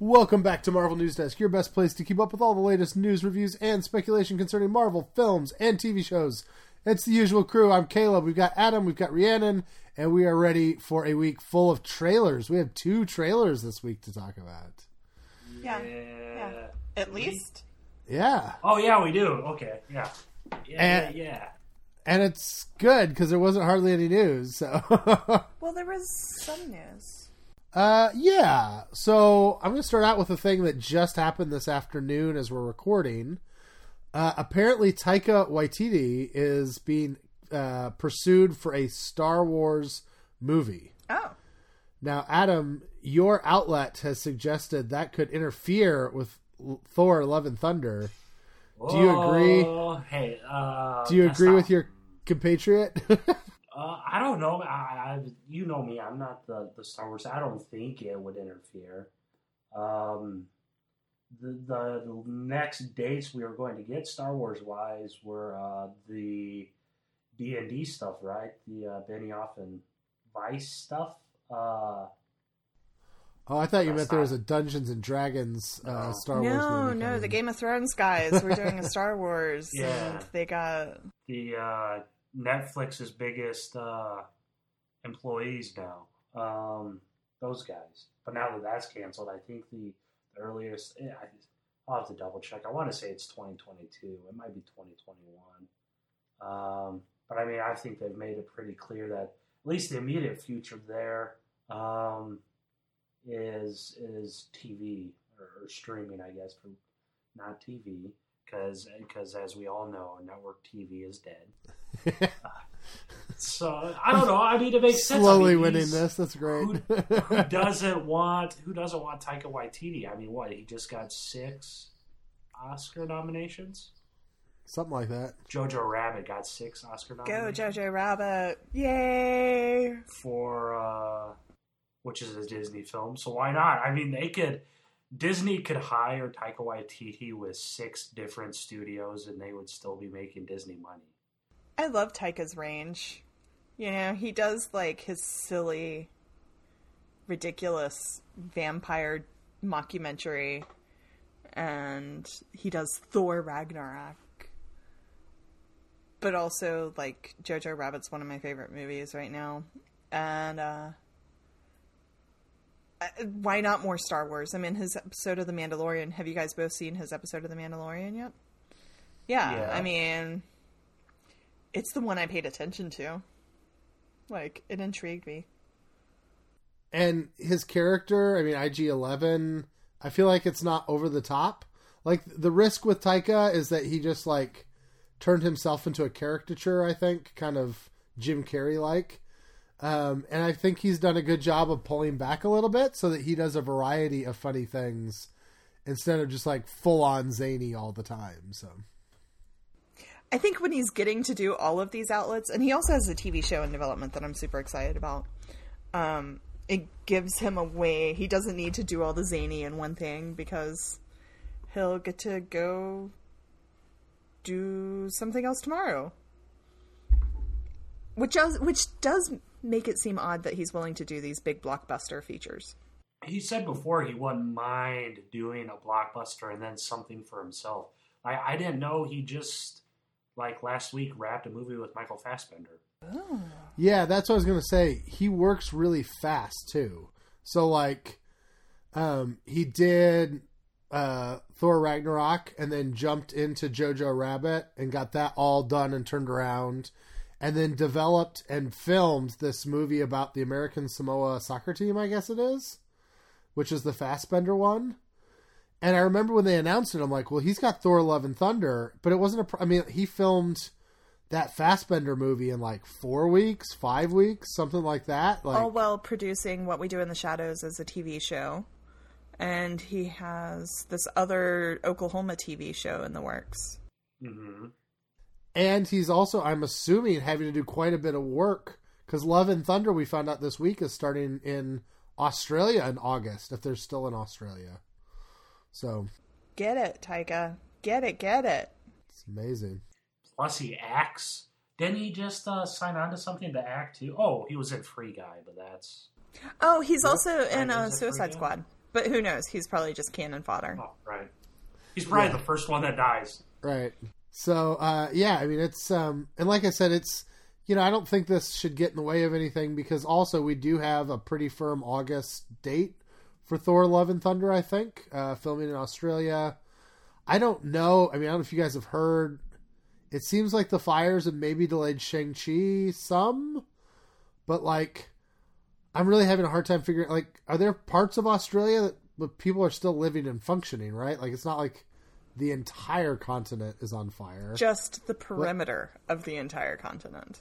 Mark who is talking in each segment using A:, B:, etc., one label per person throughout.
A: Welcome back to Marvel News Desk, your best place to keep up with all the latest news, reviews, and speculation concerning Marvel films and TV shows. It's the usual crew. I'm Caleb. We've got Adam. We've got Rhiannon, and we are ready for a week full of trailers. We have two trailers this week to talk about.
B: Yeah. Yeah. At least.
A: Yeah,
C: Oh yeah, we do. Okay. Yeah. Yeah.
A: And-
C: yeah. yeah.
A: and it's good because there wasn't hardly any news. So,
B: Well, there was some news.
A: Uh, yeah. So I'm going to start out with a thing that just happened this afternoon as we're recording. Uh, apparently, Taika Waititi is being uh, pursued for a Star Wars movie.
B: Oh.
A: Now, Adam, your outlet has suggested that could interfere with Thor: Love and Thunder. Do you agree?
C: Oh, Hey. Uh,
A: Do you agree
C: not-
A: with your compatriot?
C: Uh, I don't know. I, I, you know me. I'm not the, the Star Wars. I don't think it would interfere. Um, the, the the next dates we were going to get Star Wars wise were uh, the D and D stuff, right? The uh, Benioff and Weiss stuff. Uh,
A: oh, I thought you meant there was a Dungeons and Dragons uh,
C: No.
A: Star Wars
B: no, no, the Game of Thrones guys were doing a Star Wars,
C: Yeah.
B: and they got
C: the uh, Netflix's biggest uh, employees now. Um, those guys. But now that that's canceled, I think the, the earliest. Yeah, I, I'll have to double check. I want to say it's 2022. It might be 2021. Um, but I mean, I think they've made it pretty clear that at least the immediate future there um, is is TV or, or streaming, I guess, for not TV because because as we all know, network TV is dead. So I don't know. I mean, it makes sense. I
A: Slowly
C: mean,
A: winning this. That's great.
C: Who, who doesn't want who doesn't want Taika Waititi? I mean, what he just got six Oscar nominations.
A: Something like that.
C: Jojo Rabbit got six Oscar nominations.
B: go Jojo Rabbit, yay!
C: for uh, which is a Disney film. So why not? I mean, they could. Disney could hire Taika Waititi with six different studios, and they would still be making Disney money.
B: I love Taika's range. You know, he does like his silly, ridiculous vampire mockumentary, and he does Thor Ragnarok. But also, like, Jojo Rabbit's one of my favorite movies right now. And, uh, why not more Star Wars? I mean, his episode of The Mandalorian. Have you guys both seen his episode of The Mandalorian yet? Yeah,
C: Yeah.
B: I mean, it's the one I paid attention to. Like, it intrigued me.
A: And his character, I mean, IG Eleven. I feel like it's not over the top. Like the risk with Taika is that he just like turned himself into a caricature. I think, kind of Jim Carrey like. Um, and I think he's done a good job of pulling back a little bit so that he does a variety of funny things instead of just like full on zany all the time. So
B: I think when he's getting to do all of these outlets, and he also has a TV show in development that I'm super excited about. Um, it gives him a way. He doesn't need to do all the zany in one thing because he'll get to go do something else tomorrow. Which does, which does make it seem odd that he's willing to do these big blockbuster features.
C: he said before he wouldn't mind doing a blockbuster and then something for himself. I, I didn't know he just like last week wrapped a movie with Michael Fassbender.
A: Yeah, that's what I was gonna say. He works really fast too. So like, um, he did uh, Thor Ragnarok and then jumped into Jojo Rabbit and got that all done and turned around, and then developed and filmed this movie about the American Samoa soccer team. I guess it is, which is the Fassbender one. And I remember when they announced it, I'm like, well, he's got Thor: Love and Thunder, but it wasn't a. Pr- I mean, he filmed that Fassbender movie in like four weeks, five weeks, something like that. Like,
B: all while producing What We Do in the Shadows as a TV show. And he has this other Oklahoma TV show in the works.
C: hmm
A: and he's also, I'm assuming, having to do quite a bit of work because Love and Thunder, we found out this week, is starting in Australia in August. If they're still in Australia, so
B: Get it, Taika. Get it, get it.
A: it's amazing.
C: Plus, he acts. Didn't he just uh, sign on to something to act too? Oh, he was in Free Guy, but that's
B: Oh, he's also in uh, Suicide Squad. But who knows? He's probably just cannon fodder.
C: Oh, right. He's probably
A: Yeah.
C: the first one that dies.
A: Right. So uh, yeah, I mean it's um, and like I said, it's you know I don't think this should get in the way of anything because also we do have a pretty firm August date for Thor: Love and Thunder. I think uh, filming in Australia. I don't know. I mean, I don't know if you guys have heard. It seems like the fires have maybe delayed Shang Chi some, but like, I'm really having a hard time figuring. Like, are there parts of Australia that people are still living and functioning? Right? Like, it's not like the entire continent is on fire,
B: Just the perimeter of the entire continent.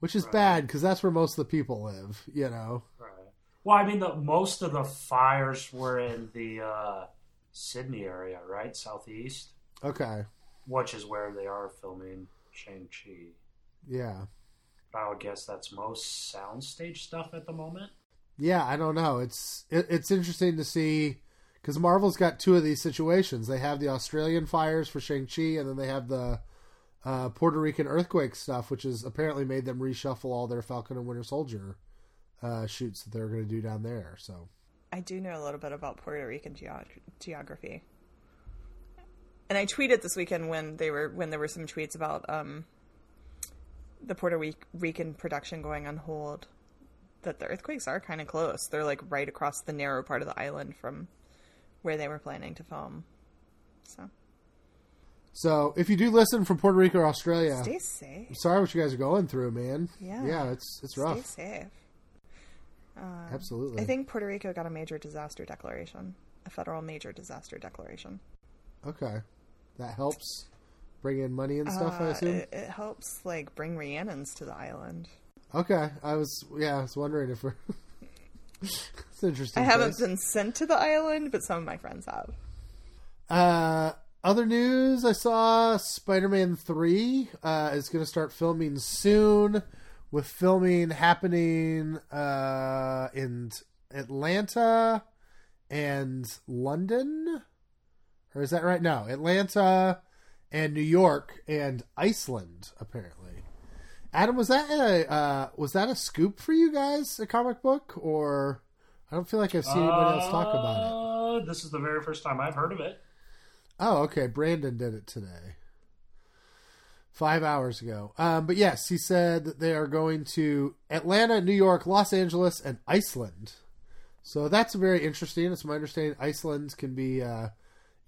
A: which is bad because that's where most of the people live. You know.
C: Right. Well, I mean, the most of the fires were in the uh, Sydney area, right, southeast,
A: Okay.
C: which is where they are filming Shang Chi.
A: Yeah.
C: I would guess that's most soundstage stuff at the moment.
A: Yeah, I don't know. It's it, it's interesting to see because Marvel's got two of these situations. They have the Australian fires for Shang Chi, and then they have the uh, Puerto Rican earthquake stuff, which has apparently made them reshuffle all their Falcon and Winter Soldier uh, shoots that they're going to do down there. So
B: I do know a little bit about Puerto Rican geog- geography. And I tweeted this weekend when they were when there were some tweets about um, the Puerto Rican production going on hold. That the earthquakes are kind of close. They're like right across the narrow part of the island from where they were planning to film. So
A: so if you do listen from Puerto Rico or Australia,
B: stay safe.
A: I'm sorry what you guys are going through, man.
B: Yeah.
A: yeah, it's it's rough.
B: Stay safe.
A: Absolutely.
B: I think Puerto Rico got a major disaster declaration, a federal major disaster declaration.
A: okay, that helps bring in money and stuff. I
B: Uh,
A: assume.
B: it, it helps like bring Rhiannon's to the island.
A: Okay, I was yeah, I was wondering if we're. it's interesting.
B: I haven't
A: place.
B: been sent to the island, but some of my friends have.
A: Uh, other news: I saw Spider-Man Three uh, is going to start filming soon, with filming happening uh, in Atlanta and London. Or is that right? now? Atlanta and New York and Iceland. Apparently, Adam, was that a uh, was that a scoop for you guys? A comic book, or I don't feel like I've seen anybody else talk about it.
C: Uh, This is the very first time I've heard of it.
A: Oh, okay. Brandon did it today. Five hours ago. Um, but yes, he said that they are going to Atlanta, New York, Los Angeles, and Iceland. So that's very interesting. It's my understanding Iceland can be uh,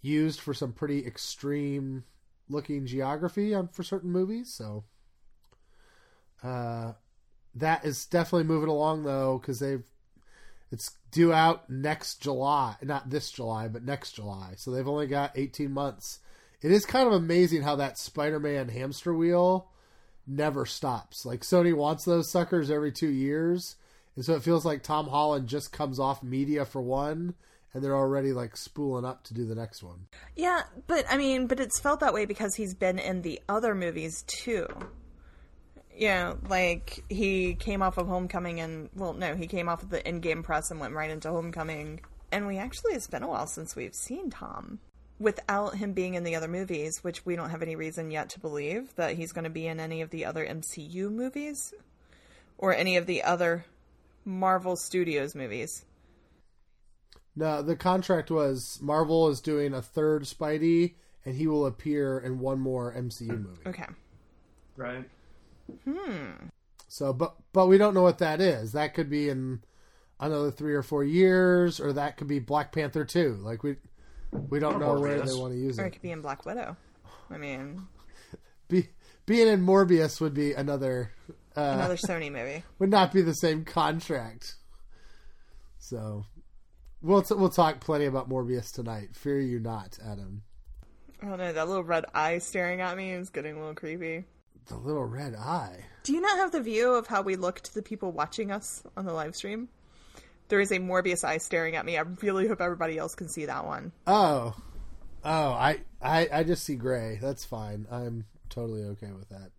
A: used for some pretty extreme looking geography on, for certain movies. So uh, that is definitely moving along though because they've it's due out next July, not this July, but next July. So they've only got 18 months. It is kind of amazing how that Spider-Man hamster wheel never stops. Like Sony wants those suckers every 2 years. And so it feels like Tom Holland just comes off media for one and they're already like spooling up to do the next one.
B: Yeah, but I mean, but it's felt that way because he's been in the other movies too. You know, like he came off of Homecoming and well, no, he came off of the in-game press and went right into Homecoming. And we actually it's been a while since we've seen Tom without him being in the other movies, which we don't have any reason yet to believe that he's going to be in any of the other MCU movies or any of the other Marvel Studios movies.
A: No, the contract was Marvel is doing a third Spidey and he will appear in one more MCU movie.
B: Okay.
C: Right.
A: So, but but we don't know what that is. That could be in another three or four years, or that could be Black Panther two. Like we we don't
C: Or
A: know where they want to use it.
B: Or it
A: it.
B: could be in Black Widow. I mean,
A: Be, being in Morbius would be another uh,
B: another Sony movie.
A: would not be the same contract. So we'll t- we'll talk plenty about Morbius tonight. Fear you not, Adam.
B: Oh no, that little red eye staring at me is getting a little creepy.
A: The little red eye.
B: Do you not have the view of how we look to the people watching us on the live stream? There is a Morbius eye staring at me. I really hope everybody else can see that one.
A: Oh, oh, I, I, I just see gray. That's fine. I'm totally okay with that.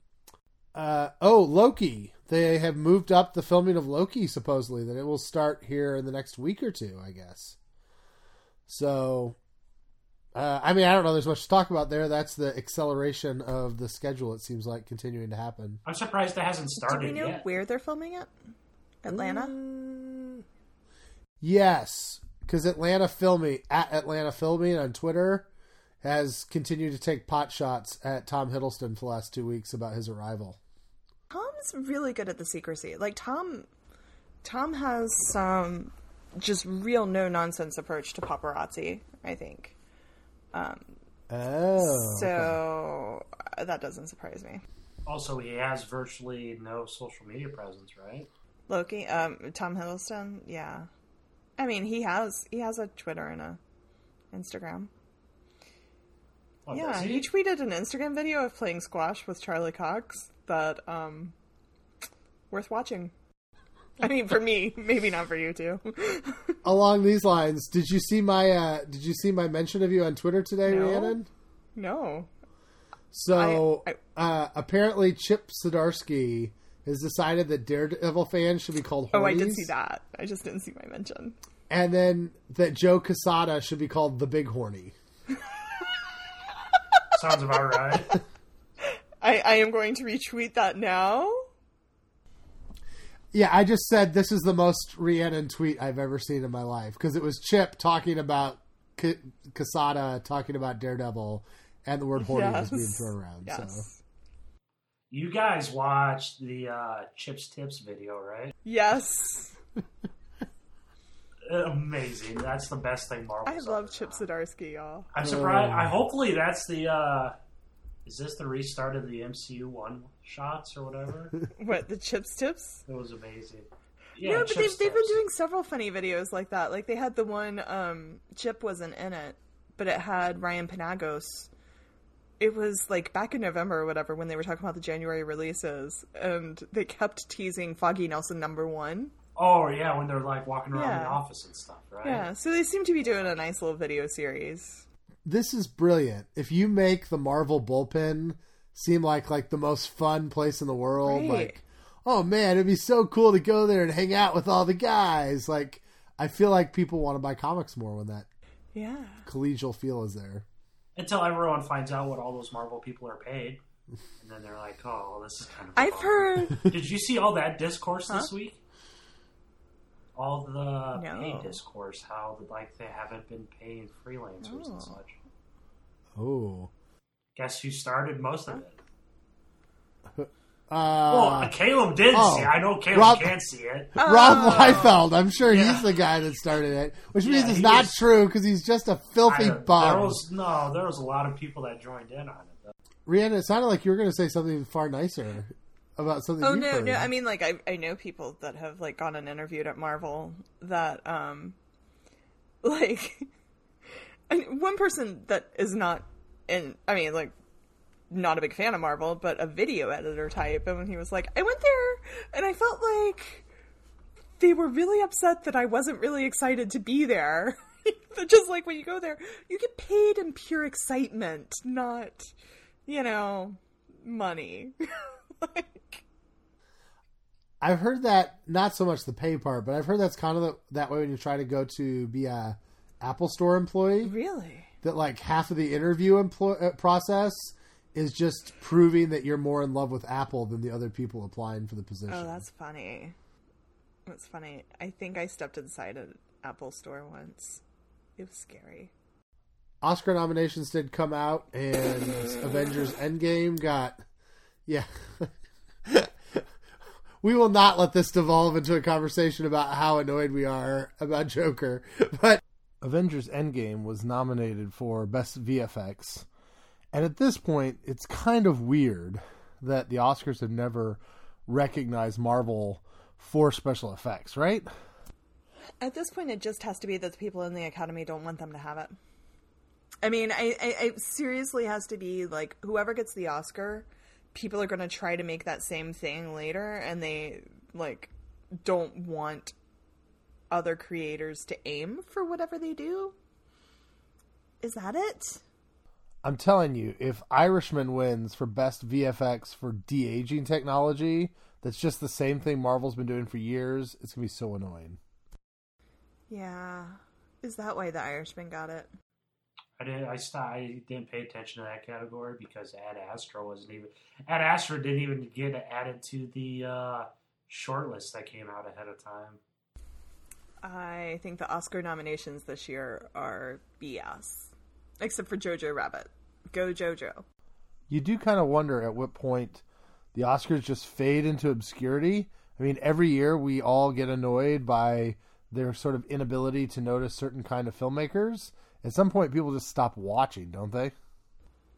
A: Uh, oh, Loki. They have moved up the filming of Loki. Supposedly that it will start here in the next week or two. I guess. So, uh, I mean, I don't know. There's much to talk about there. That's the acceleration of the schedule. It seems like continuing to happen.
C: I'm surprised it hasn't
B: Do
C: started
B: we know
C: yet.
B: where they're filming it? Atlanta.
A: Yes. because Atlanta Filming at Atlanta Filming on Twitter has continued to take pot shots at Tom Hiddleston for the last two weeks about his arrival.
B: Tom's really good at the secrecy. Like Tom, Tom has some just real no nonsense approach to paparazzi. I think. Um,
A: Oh,
B: so uh, that doesn't surprise me.
C: Also, he has virtually no social media presence, right?
B: Loki, um, Tom Hiddleston, yeah. I mean, he has he has a Twitter and a Instagram.
C: Oh,
B: yeah, he?
C: he?
B: tweeted an Instagram video of playing squash with Charlie Cox that um worth watching. I mean, for me, maybe not for you too.
A: along these lines, did you see my uh, did you see my mention of you on Twitter today,
B: No.
A: Rhiannon?
B: no,
A: So
B: I-
A: uh, apparently, Chip Zdarsky has decided that Daredevil fans should be called.
B: oh, I did
A: Hornies,
B: see that. I just didn't see my mention.
A: and then that Joe Quesada should be called the Big Horny.
C: Sounds about right.
B: I, I am going to retweet that now.
A: Yeah, I just said this is the most Rhiannon tweet I've ever seen in my life because it was Chip talking about K- Quesada talking about Daredevil, and the word horny was being thrown around. So
C: You guys watched the uh, Chips Tips video, right?
B: Yes.
C: Amazing. That's the best thing Marvel.
B: I love Chip Zdarsky, y'all.
C: I'm surprised.
A: Oh.
C: I hopefully that's the. uh Is this the restart of the MCU one shots or whatever?
B: What, the Chips Tips?
C: it was amazing. Yeah,
B: no, but they've, they've been doing several funny videos like that. Like they had the one um Chip wasn't in it, but it had Ryan Penagos. It was like back in November or whatever when they were talking about the January releases, and they kept teasing Foggy Nelson number one.
C: Oh yeah, when they're like walking around the office and stuff, right?
B: Yeah, so they seem to be doing a nice little video series.
A: This is brilliant. If you make the Marvel bullpen seem like like the most fun place in the world,
B: Right.
A: like oh man, it'd be so cool to go there and hang out with all the guys. Like I feel like people want to buy comics more when that
B: Yeah.
A: collegial feel is there.
C: Until everyone finds out what all those Marvel people are paid, and then they're like, "Oh, this is kind of."
B: I've
C: fun."
B: heard
C: Did you see all that discourse this week? All the
B: No.
C: pay discourse, how like they haven't been paying freelancers
B: Oh.
C: and such.
A: Oh.
C: Guess who started most of it?
A: Uh,
C: well, Caleb did
A: oh.
C: see. it. I know Caleb
A: Rob-
C: can't see it.
A: Rob Liefeld. I'm sure
C: Yeah.
A: he's the guy that started it, which means
C: Yeah,
A: it's not
C: was-
A: true because he's just a filthy
C: I- there
A: bum.
C: was no, there was a lot of people that joined in on it. Though.
A: Rhiannon, it sounded like you were going to say something far nicer about something.
B: Oh no,
A: heard.
B: no. I mean, like I I know people that have like gone and interviewed at Marvel that um, like, and one person that is not in. I mean, like, not a big fan of Marvel, but a video editor type. And when he was like, I went there and I felt like they were really upset that I wasn't really excited to be there. But just like when you go there, you get paid in pure excitement, not, you know, money. like,
A: I've heard that not so much the pay part, but I've heard that's kind of the, that way when you try to go to be a Apple Store employee.
B: really?
A: That like half of the interview employ, uh, process is just proving that you're more in love with Apple than the other people applying for the position.
B: Oh, that's funny. That's funny. I think I stepped inside an Apple store once. It was scary.
A: Oscar nominations did come out, and Avengers Endgame got, yeah. we will not let this devolve into a conversation about how annoyed we are about Joker, but Avengers Endgame was nominated for Best VFX, and at this point, it's kind of weird that the Oscars have never recognized Marvel for special effects, right?
B: At this point, it just has to be that the people in the Academy don't want them to have it. I mean, I, I, it seriously has to be like whoever gets the Oscar, people are going to try to make that same thing later, and they like don't want other creators to aim for whatever they do. Is that it?
A: I'm telling you, if Irishman wins for best VFX for de aging technology, that's just the same thing Marvel's been doing for years. It's gonna be so annoying.
B: Yeah. Is that why the Irishman got it?
C: I didn't. I, st- I didn't pay attention to that category because Ad Astra wasn't even. Ad Astra didn't even get added to the uh, short list that came out ahead of time.
B: I think the Oscar nominations this year are BS, except for Jojo Rabbit. Go Jojo.
A: You do kind of wonder at what point the Oscars just fade into obscurity. I mean, every year we all get annoyed by their sort of inability to notice certain kind of filmmakers. At some point, people just stop watching, don't they?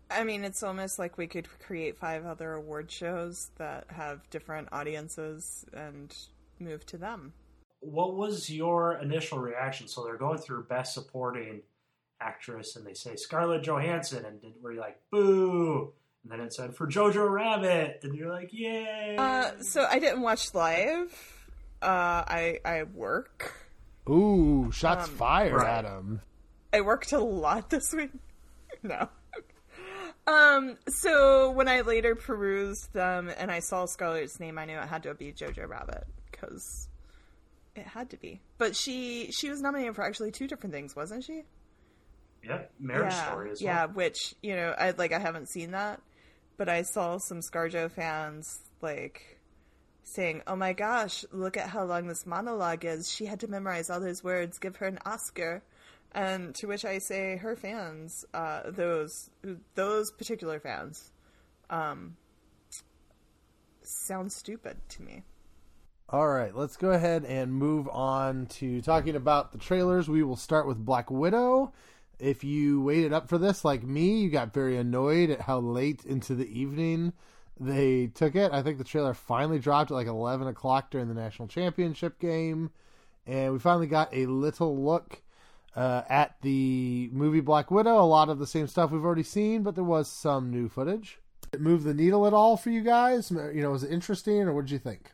B: I mean, it's almost like we could create five other award shows that have different audiences and move to them.
C: What was your initial reaction? So they're going through Best Supporting Actress, and they say Scarlett Johansson, and did, were you like boo? And then it said for Jojo Rabbit, and you're like, yay!
B: Uh, so I didn't watch live. Uh, I I work.
A: Ooh, shots
B: Um,
A: fired
C: right.
A: at him.
B: I worked a lot this week. no. Um, so when I later perused them and I saw Scarlett's name, I knew it had to be Jojo Rabbit because it had to be. But she she was nominated for actually two different things, wasn't she?
C: Yep, Marriage
B: yeah,
C: Story as well. yeah.
B: Which you know, I like I haven't seen that, but I saw some ScarJo fans like saying, "Oh my gosh, look at how long this monologue is. She had to memorize all those words. Give her an Oscar." And to which I say, her fans, uh, those those particular fans, um, sound stupid to me.
A: All right, let's go ahead and move on to talking about the trailers. We will start with Black Widow. If you waited up for this, like me, you got very annoyed at how late into the evening they took it. I think the trailer finally dropped at like 11 o'clock during the national championship game. And we finally got a little look uh, at the movie Black Widow. A lot of the same stuff we've already seen, but there was some new footage. Did it move the needle at all for you guys? You know, was it interesting or what did you think?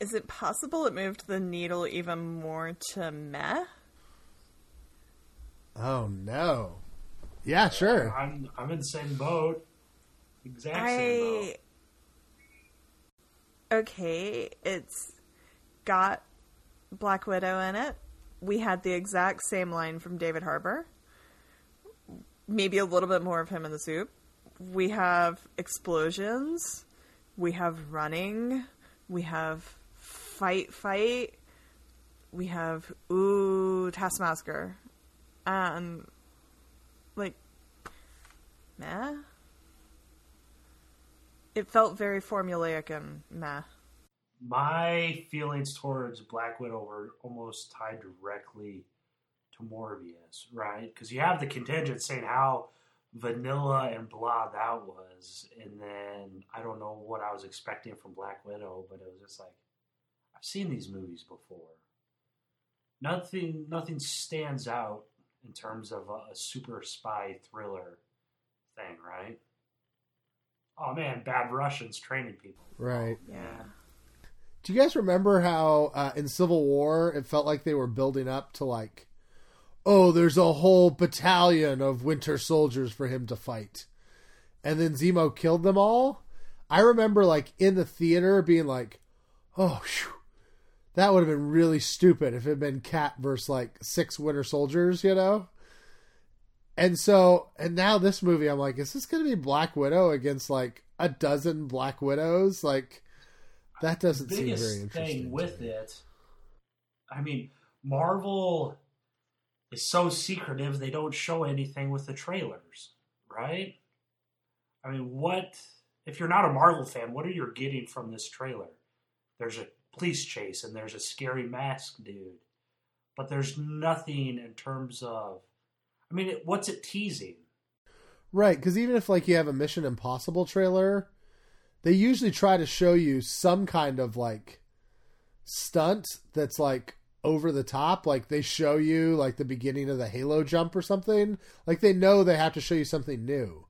B: Is it possible it moved the needle even more to meh?
A: Oh no. Yeah, sure.
C: I'm I'm in the same boat. Exact same boat.
B: I okay, it's got Black Widow in it. We had the exact same line from David Harbour. Maybe a little bit more of him in the soup. We have explosions. We have running. We have fight, fight. We have ooh Taskmaster, and like, meh. It felt very formulaic and meh.
C: My feelings towards Black Widow were almost tied directly to Morbius, right? Because you have the contingent saying how vanilla and blah that was, and then I don't know what I was expecting from Black Widow, but it was just like I've seen these movies before. Nothing, nothing stands out in terms of a, a super spy thriller thing, right? Oh man, bad Russians training people.
A: Right.
B: Yeah.
A: Do you guys remember how uh, in Civil War it felt like they were building up to like, oh, there's a whole battalion of Winter Soldiers for him to fight, and then Zemo killed them all. I remember like in the theater being like, oh, phew, that would have been really stupid if it had been Cap versus like six Winter Soldiers, you know. And so, and now this movie, I'm like, is this going to be Black Widow against like a dozen Black Widows? Like, that doesn't seem very interesting.
C: thing with it, I mean, Marvel is so secretive; they don't show anything with the trailers, right? I mean, what if you're not a Marvel fan? What are you getting from this trailer? There's a police chase and there's a scary mask dude, but there's nothing in terms of. I mean, what's it teasing?
A: Right, because even if like you have a Mission Impossible trailer, they usually try to show you some kind of like stunt that's like over the top. Like they show you like the beginning of the Halo jump or something. Like they know they have to show you something new.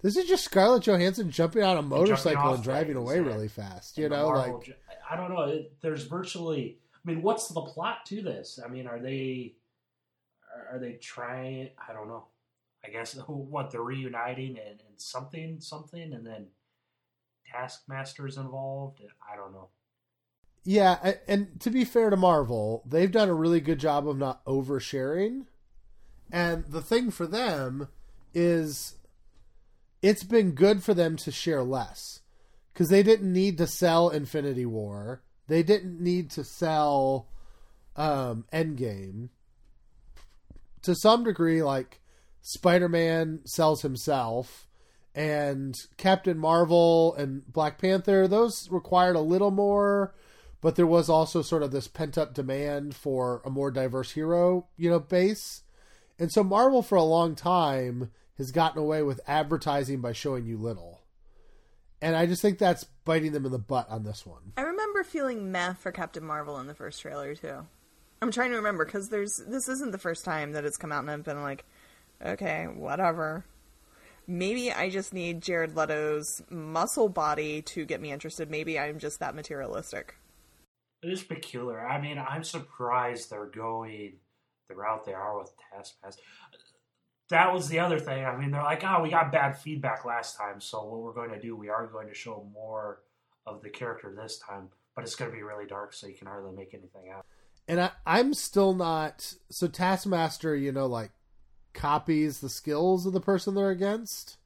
A: This is just Scarlett Johansson jumping on a motorcycle
C: off
A: and driving
C: things,
A: away
C: yeah.
A: really fast. You know,
C: Marvel
A: like
C: I don't know. It, there's virtually. I mean, what's the plot to this? I mean, are they are- are they trying? I don't know. I guess what they're reuniting and, and something something, and then Taskmaster's involved. I don't know.
A: Yeah, and to be fair to Marvel, they've done a really good job of not oversharing. And the thing for them is it's been good for them to share less cuz they didn't need to sell Infinity War. They didn't need to sell um, Endgame, to some degree, like Spider Man sells himself, and Captain Marvel and Black Panther, those required a little more, but there was also sort of this pent up demand for a more diverse hero, you know, base. And so Marvel for a long time has gotten away with advertising by showing you little. And I just think that's biting them in the butt on this one.
B: I remember feeling meh for Captain Marvel in the first trailer too. I'm trying to remember because there's this isn't the first time that it's come out and I've been like, okay, whatever. Maybe I just need Jared Leto's muscle body to get me interested. Maybe I'm just that materialistic.
C: It is peculiar. I mean, I'm surprised they're going the route they are with Taskmaster. That was the other thing. I mean, they're like, oh, we got bad feedback last time, so what we're going to do, we are going to show more of the character this time, but it's going to be really dark, so you can hardly make anything out.
A: And I, I'm still not. So Taskmaster, you know, like copies the skills of the person they're against.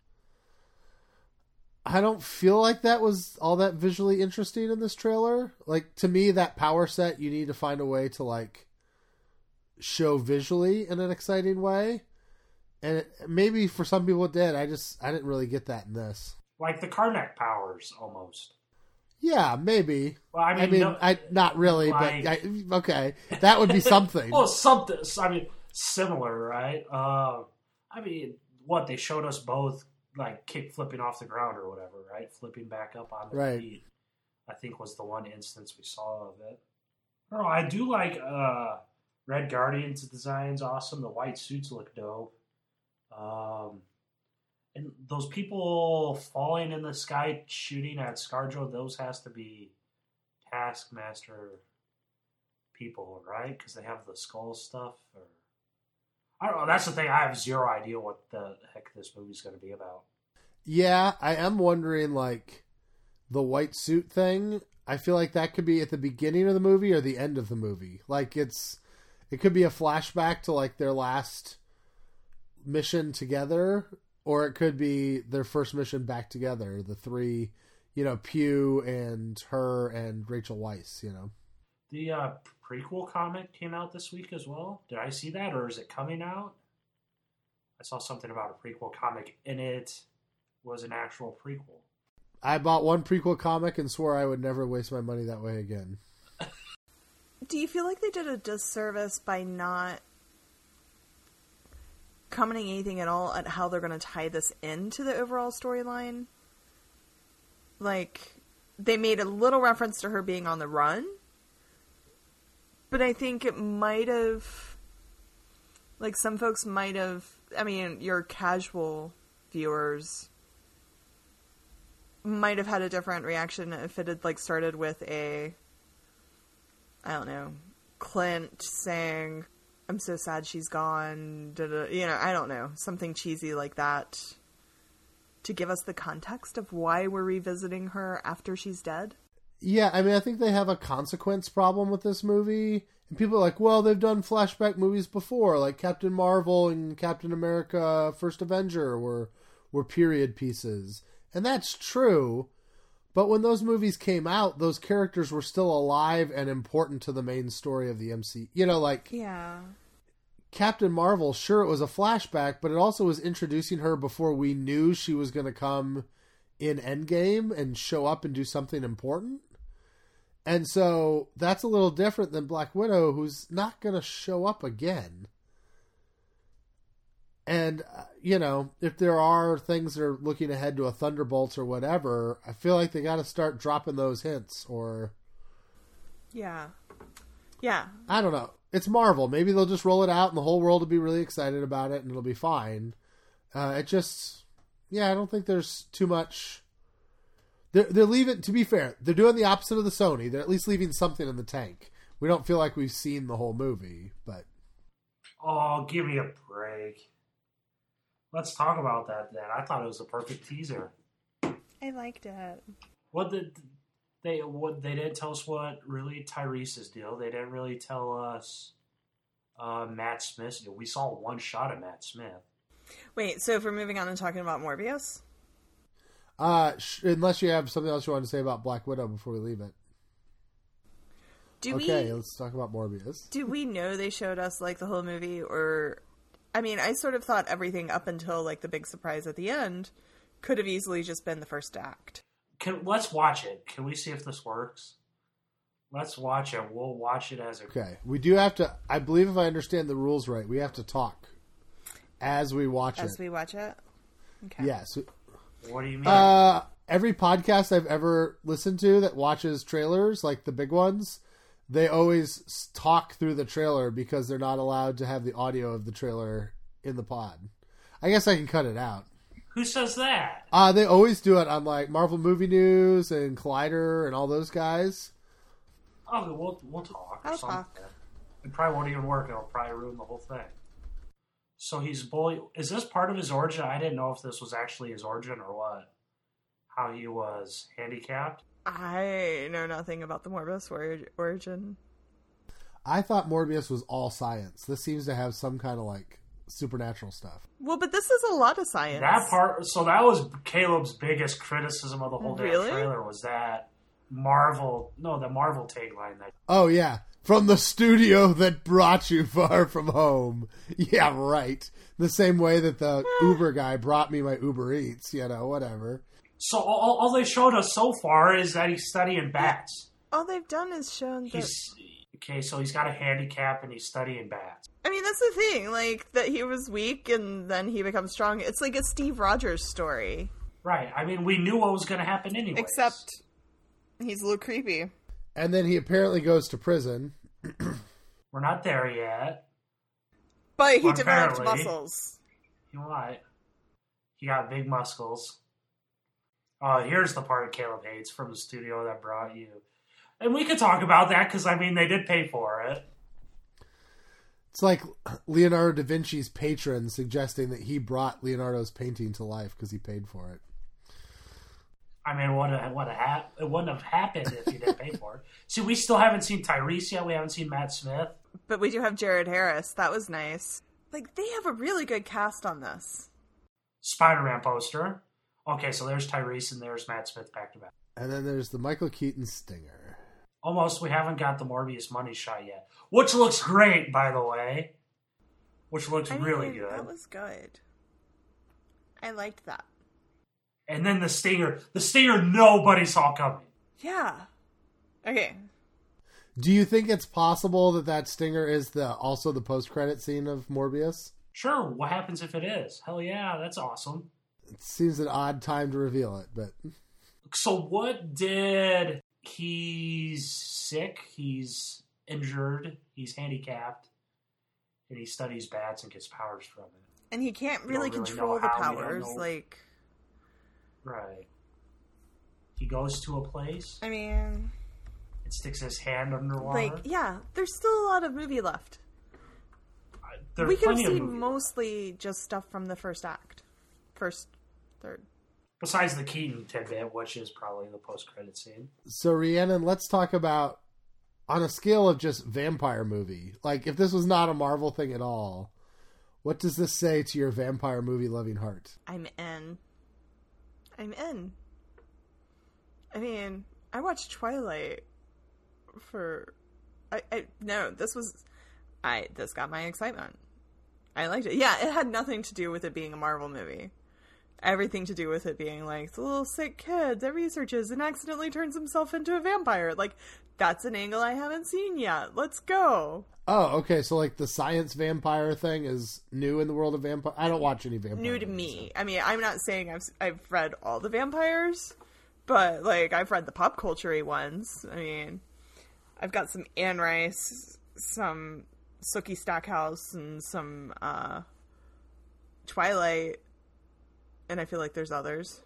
A: I don't feel like that was all that visually interesting in this trailer. Like to me, that power set you need to find a way to like show visually in an exciting way. And it, maybe for some people it did. I just I didn't really get that in this.
C: Like the Karnak powers, almost.
A: Yeah, maybe.
C: Well, I mean,
A: I mean,
C: no-
A: I not really,
C: like-
A: but I, okay, that would be something.
C: Oh, something. I mean, similar, right? Uh, I mean, what they showed us both like kick flipping off the ground or whatever, right? Flipping back up on their
A: Right.
C: feet. I think was the one instance we saw of it. I don't. I do like uh, Red Guardian's design's awesome. The white suits look dope. Um, and those people falling in the sky shooting at Scarjo, those has to be Taskmaster people, right? Because they have the skull stuff. Or I don't know. That's the thing. I have zero idea what the heck this movie's going to be about.
A: Yeah, I am wondering like the white suit thing. I feel like that could be at the beginning of the movie or the end of the movie. Like it's it could be a flashback to like their last mission together or it could be their first mission back together, the three, you know, Pugh and her and Rachel Weisz, you know.
C: The uh, prequel comic came out this week as well. Did I see that, or is it coming out? I saw something about a prequel comic, and it was an actual prequel.
A: I bought one prequel comic and swore I would never waste my money that way again.
B: Do you feel like they did a disservice by not commenting anything at all at how they're going to tie this into the overall storyline? Like, they made a little reference to her being on the run, but I think it might have. Like, some folks might have. I mean, your casual viewers might have had a different reaction if it had, like, started with a. I don't know, Clint saying, "I'm so sad she's gone." Da, da, you know, I don't know, something cheesy like that, to give us the context of why we're revisiting her after she's dead.
A: Yeah, I mean, I think they have a consequence problem with this movie. And people are like, well, they've done flashback movies before, like Captain Marvel and Captain America First Avenger were were period pieces. And that's true. But when those movies came out, those characters were still alive and important to the main story of the MC. You know, like
B: Yeah.
A: Captain Marvel, sure, it was a flashback, but it also was introducing her before we knew she was going to come in Endgame and show up and do something important. And so that's a little different than Black Widow, who's not going to show up again. And, uh, you know, if there are things that are looking ahead to a Thunderbolts or whatever, I feel like they got to start dropping those hints or.
B: Yeah. Yeah.
A: I don't know. It's Marvel. Maybe they'll just roll it out and the whole world will be really excited about it and it'll be fine. Uh, it just, yeah, I don't think there's too much. They're, they're leaving, to be fair, they're doing the opposite of the Sony. They're at least leaving something in the tank. We don't feel like we've seen the whole movie, but
C: Oh, give me a break. Let's talk about that then. I thought it was a perfect teaser.
B: I liked it.
C: What did they? What they didn't tell us what really Tyrese's deal. They didn't really tell us uh, Matt Smith's deal. We saw one shot of Matt Smith.
B: Wait, so if we're moving on and talking about Morbius,
A: uh, sh- unless you have something else you want to say about Black Widow before we leave it.
B: Do
A: okay,
B: we
A: let's talk about Morbius.
B: do we know they showed us like the whole movie or I mean, I sort of thought everything up until like the big surprise at the end could have easily just been the first act.
C: Can, let's watch it. Can we see if this works? Let's watch it. We'll watch it as a.
A: Okay, we do have to. I believe if I understand the rules right, we have to talk as we watch
B: As
A: it.
B: As we watch it. Okay.
A: Yes.
C: What do you mean?
A: Uh, every podcast I've ever listened to that watches trailers, like the big ones, they always talk through the trailer because they're not allowed to have the audio of the trailer in the pod. I guess I can cut it out.
C: Who says that?
A: Uh, they always do it on like Marvel Movie News and Collider and all those guys.
C: Oh, we'll we'll talk. or
B: I'll
C: something.
B: talk.
C: It probably won't even work. It'll probably ruin the whole thing. So he's bully. Is this part of his origin? I didn't know if this was actually his origin or what. How he was handicapped.
B: I know nothing about the Morbius origin.
A: I thought Morbius was all science. This seems to have some kind of like supernatural stuff.
B: Well, but this is a lot of science.
C: That part. So that was Caleb's biggest criticism of the whole damn trailer was that Marvel. No, the Marvel tagline that
A: Oh yeah, from the studio that brought you far from home. Yeah, right. The same way that the Uber guy brought me my Uber Eats. You know, whatever.
C: So all, all they showed us so far is that he's studying bats.
B: All they've done is shown that.
C: He's okay. So he's got a handicap and he's studying bats.
B: I mean, that's the thing. Like that he was weak and then he becomes strong. It's like a Steve Rogers story,
C: Right. I mean, we knew what was going to happen anyway.
B: except he's a little creepy.
A: And then he apparently goes to prison.
C: we're not there yet.
B: But he
C: Well,
B: developed muscles.
C: You know what? He got big muscles. Oh, here's the part Caleb hates from the studio that brought you. And we could talk about that because I mean they did pay for it.
A: It's like Leonardo da Vinci's patron suggesting that he brought Leonardo's painting to life because he paid for it.
C: I mean, what a, what a hap- it wouldn't have happened if you didn't pay for it. See, we still haven't seen Tyrese yet. We haven't seen Matt Smith.
B: But we do have Jared Harris. That was nice. Like they have a really good cast on this.
C: Spider-Man poster. Okay, so there's Tyrese and there's Matt Smith back to back.
A: And then there's the Michael Keaton stinger.
C: Almost, we haven't got the Morbius money shot yet, which looks great, by the way. Which looks
B: I mean,
C: really good.
B: That was good. I liked that.
C: And then the stinger, the stinger, nobody saw coming.
B: Yeah. Okay.
A: Do you think it's possible that that stinger is the also the post credit scene of Morbius?
C: Sure, what happens if it is? Hell yeah, that's awesome.
A: It seems an odd time to reveal it, but
C: So, what did he's sick? He's injured. He's handicapped, and he studies bats and gets powers from it.
B: And he can't really
C: really
B: control
C: know
B: the
C: how, we don't
B: powers.
C: know.
B: Like,
C: Right. He goes to a place
B: I mean,
C: and sticks his hand underwater.
B: like, yeah, there's still a lot of movie left.
C: There are
B: we could have
C: plenty of
B: seen
C: movies.
B: mostly just stuff from the first act, first, third.
C: besides the Keaton tidbit, which is probably the post-credit scene.
A: so Rhiannon, let's talk about on a scale of just vampire movie. Like if this was not a Marvel thing at all, what does this say to your vampire movie loving heart?
B: I'm in. I'm in. I mean, I watched Twilight for. I, I no, this was. I this got my excitement. I liked it. Yeah, it had nothing to do with it being a Marvel movie. Everything to do with it being like the little sick kid that researches and accidentally turns himself into a vampire. Like that's an angle I haven't seen yet. Let's go.
A: Oh, okay. So like the science vampire thing is new in the world of vampire. I don't watch any vampire.
B: new to
A: movies,
B: me. I mean, I'm not saying I've I've read all the vampires, but like I've read the pop culture ones. I mean, I've got some Anne Rice, some Sookie Stackhouse, and some uh, Twilight, and I feel like there's others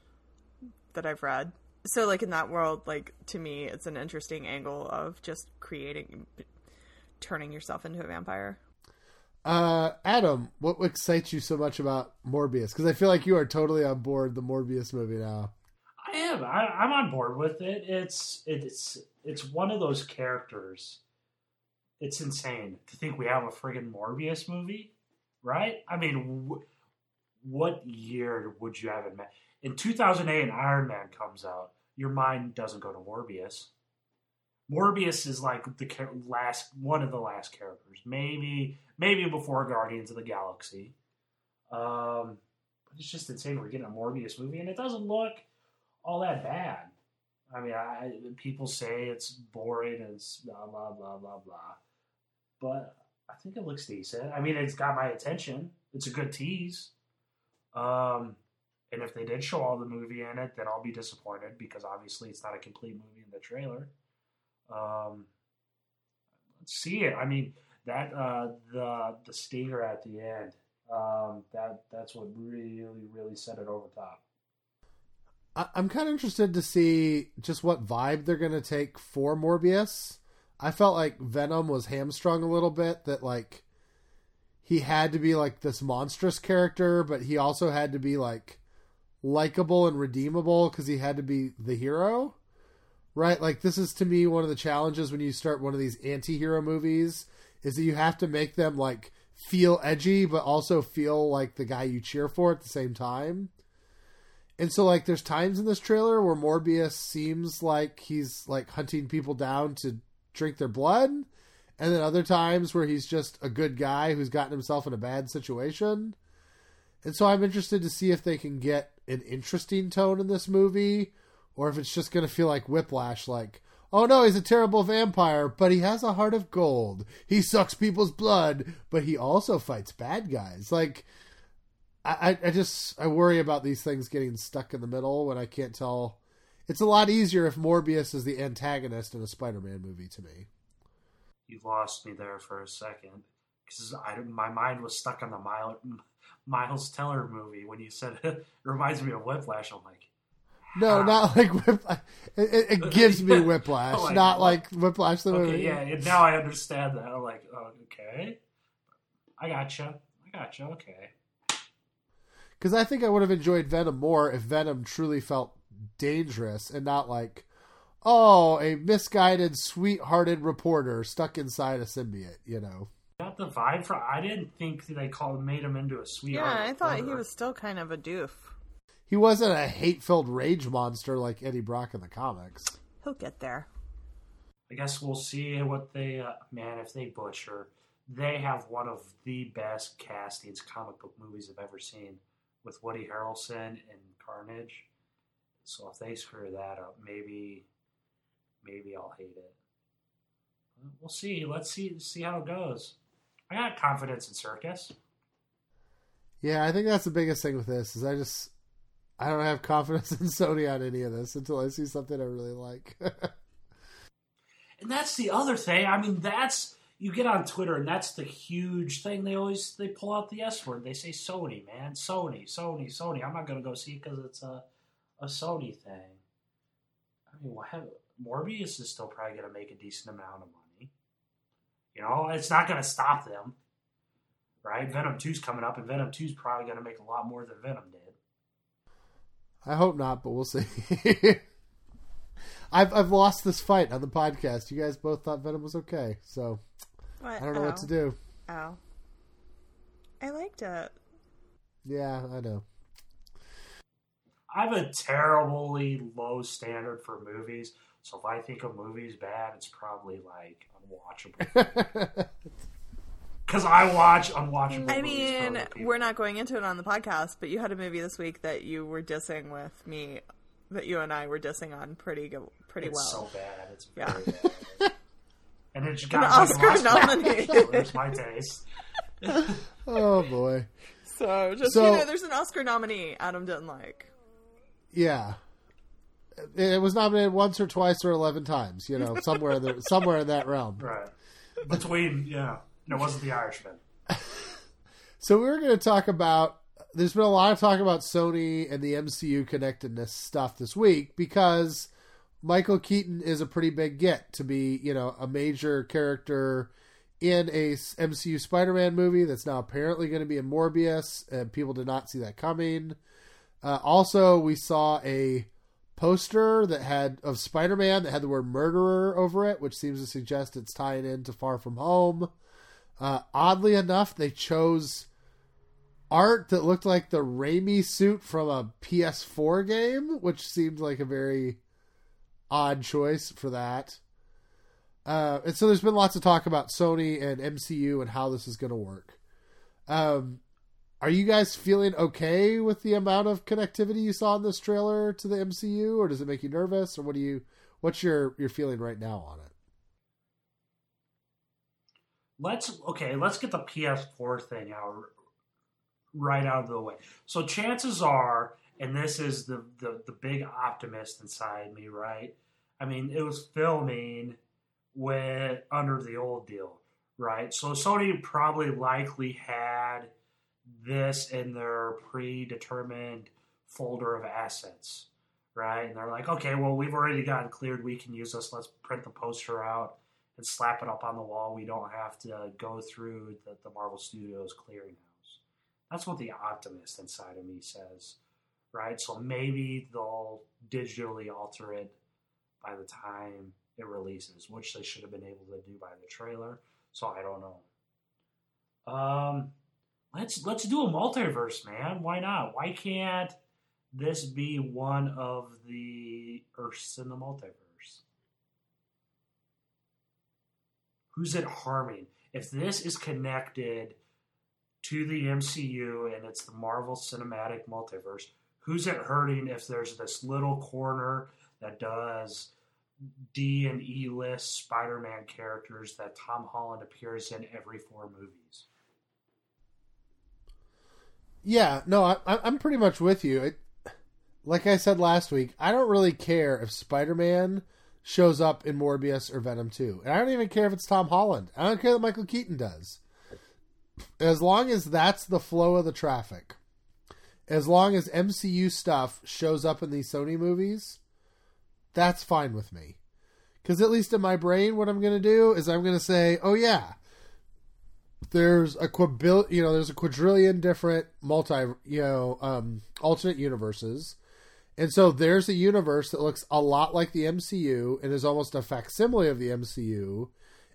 B: that I've read. So like in that world, like to me, it's an interesting angle of just creating, turning yourself into a vampire.
A: Uh, Adam, what excites you so much about Morbius? Because I feel like you are totally on board the Morbius movie now.
C: I am. I, I'm on board with it. It's it's it's one of those characters. It's insane to think we have a friggin' Morbius movie, right? I mean, wh- what year would you have In 2008, An Iron Man comes out. Your mind doesn't go to Morbius. Morbius is like the last one of the last characters, maybe maybe before Guardians of the Galaxy. Um, but it's just insane. We're getting a Morbius movie, and it doesn't look all that bad. I mean, I, people say it's boring and it's blah blah blah blah blah, but I think it looks decent. I mean, it's got my attention. It's a good tease. Um, and if they did show all the movie in it, then I'll be disappointed because obviously it's not a complete movie in the trailer. Um, let's see it. I mean, that uh, the the stinger at the end. Um, that that's what really really set it over top.
A: I, I'm kind of interested to see just what vibe they're going to take for Morbius. I felt like Venom was hamstrung a little bit. That like he had to be like this monstrous character, but he also had to be like likable and redeemable because he had to be the hero. Right? Like this is to me one of the challenges when you start one of these anti-hero movies is that you have to make them like feel edgy but also feel like the guy you cheer for at the same time. And so like there's times in this trailer where Morbius seems like he's like hunting people down to drink their blood and then other times where he's just a good guy who's gotten himself in a bad situation. And so I'm interested to see if they can get an interesting tone in this movie or if it's just going to feel like whiplash like oh no he's a terrible vampire but he has a heart of gold. He sucks people's blood but he also fights bad guys. Like i i just i worry about these things getting stuck in the middle when i can't tell. It's a lot easier if morbius is the antagonist in a spider-man movie to me
C: You lost me there for a second because my mind was stuck on the Miles, Miles Teller movie when you said it reminds me of Whiplash. I'm like,
A: no, not like whiplash. It, it, gives me oh whiplash,
C: Oh, like,
A: not like whiplash the
C: okay,
A: movie.
C: yeah, and now I understand that. I'm like, oh, okay, I gotcha, I gotcha, okay.
A: Because I think I would have enjoyed Venom more if Venom truly felt dangerous and not like, oh, a misguided, sweet-hearted reporter stuck inside a symbiote. You know.
C: Got the vibe from. I didn't think they called made him into a sweetheart.
B: Yeah, I thought he was still kind of a doof.
A: He wasn't a hate-filled rage monster like Eddie Brock in the comics.
B: He'll get there.
C: I guess we'll see what they. Uh, man, if they butcher, they have one of the best castings comic book movies I've ever seen with Woody Harrelson and Carnage. So if they screw that up, maybe, maybe I'll hate it. We'll see. Let's see see how it goes. I got confidence in Circus.
A: Yeah, I think that's the biggest thing with this is I just I don't have confidence in Sony on any of this until I see something I really like.
C: And that's the other thing. I mean, that's you get on Twitter, and that's the huge thing. They always they pull out the S word. They say Sony, man, Sony, Sony, Sony. I'm not gonna go see it because it's a a Sony thing. I mean, what have, Morbius is still probably gonna make a decent amount of money. You know, it's not gonna stop them, right? Venom 2's coming up, and Venom 2's probably gonna make a lot more than Venom did.
A: I hope not, but we'll see. I've I've lost this fight on the podcast. You guys both thought Venom was okay, so
B: What?
A: I don't know what to do.
B: Oh. oh. I liked it.
A: Yeah, I know.
C: I have a terribly low standard for movies. So if I think a movie's bad, it's probably like unwatchable. Because I watch unwatchable.
B: I
C: movies for
B: mean,
C: other people.
B: we're not going into it on the podcast, but you had a movie this week that you were dissing with me, that you and I were dissing on pretty good, pretty
C: It's
B: well.
C: so bad. It's
B: Yeah.
C: bad. And it's got
B: An Oscar
C: an Oscar
B: nominee.
C: so my taste.
A: oh boy.
B: So just
A: So-
B: you know, there's an Oscar nominee Adam didn't like.
A: Yeah. It was nominated once or twice or eleven times. You know, somewhere in the, somewhere in that realm.
C: Right. Between, yeah. It wasn't The Irishman.
A: So we were going to talk about. There's been a lot of talk about Sony and the MCU connectedness stuff this week because Michael Keaton is a pretty big get to be, you know, a major character in a MCU Spider-Man movie that's now apparently going to be in Morbius, and people did not see that coming. Uh, also, we saw a poster that had of Spider-Man that had the word murderer over it, which seems to suggest it's tying into Far From Home. Uh, oddly enough, they chose art that looked like the Raimi suit from a PS4 game, which seemed like a very odd choice for that. Uh, and so there's been lots of talk about Sony and MCU and how this is going to work. Um, are you guys feeling okay with the amount of connectivity you saw in this trailer to the MCU, or does it make you nervous, or what do you? What's your your feeling right now on it?
C: Let's okay. Let's get the PS4 thing out right out of the way. So chances are, and this is the the, the big optimist inside me, right? I mean, it was filming with under the old deal, right? So Sony probably likely had this in their predetermined folder of assets, right? And they're like, okay, well, we've already gotten cleared. We can use this. Let's print the poster out and slap it up on the wall. We don't have to go through the, the Marvel Studios clearinghouse. That's what the optimist inside of me says, right? So maybe they'll digitally alter it by the time it releases, which they should have been able to do by the trailer. So I don't know. Um, let's let's do a multiverse, man. Why not? Why can't this be one of the Earths in the multiverse? Who's it harming? If this is connected to the MCU and it's the Marvel Cinematic Multiverse, who's it hurting if there's this little corner that does D and E list Spider Man characters that Tom Holland appears in every four movies?
A: Yeah, no, I, I'm pretty much with you. It, like I said last week, I don't really care if Spider Man shows up in Morbius or Venom 2. And I don't even care if it's Tom Holland. I don't care that Michael Keaton does. As long as that's the flow of the traffic, as long as MCU stuff shows up in these Sony movies, that's fine with me. Because at least in my brain, what I'm going to do is I'm going to say, oh, yeah, there's a quadrill, you know, there's a quadrillion different multi, you know, um, alternate universes and so there's a universe that looks a lot like the MCU and is almost a facsimile of the MCU,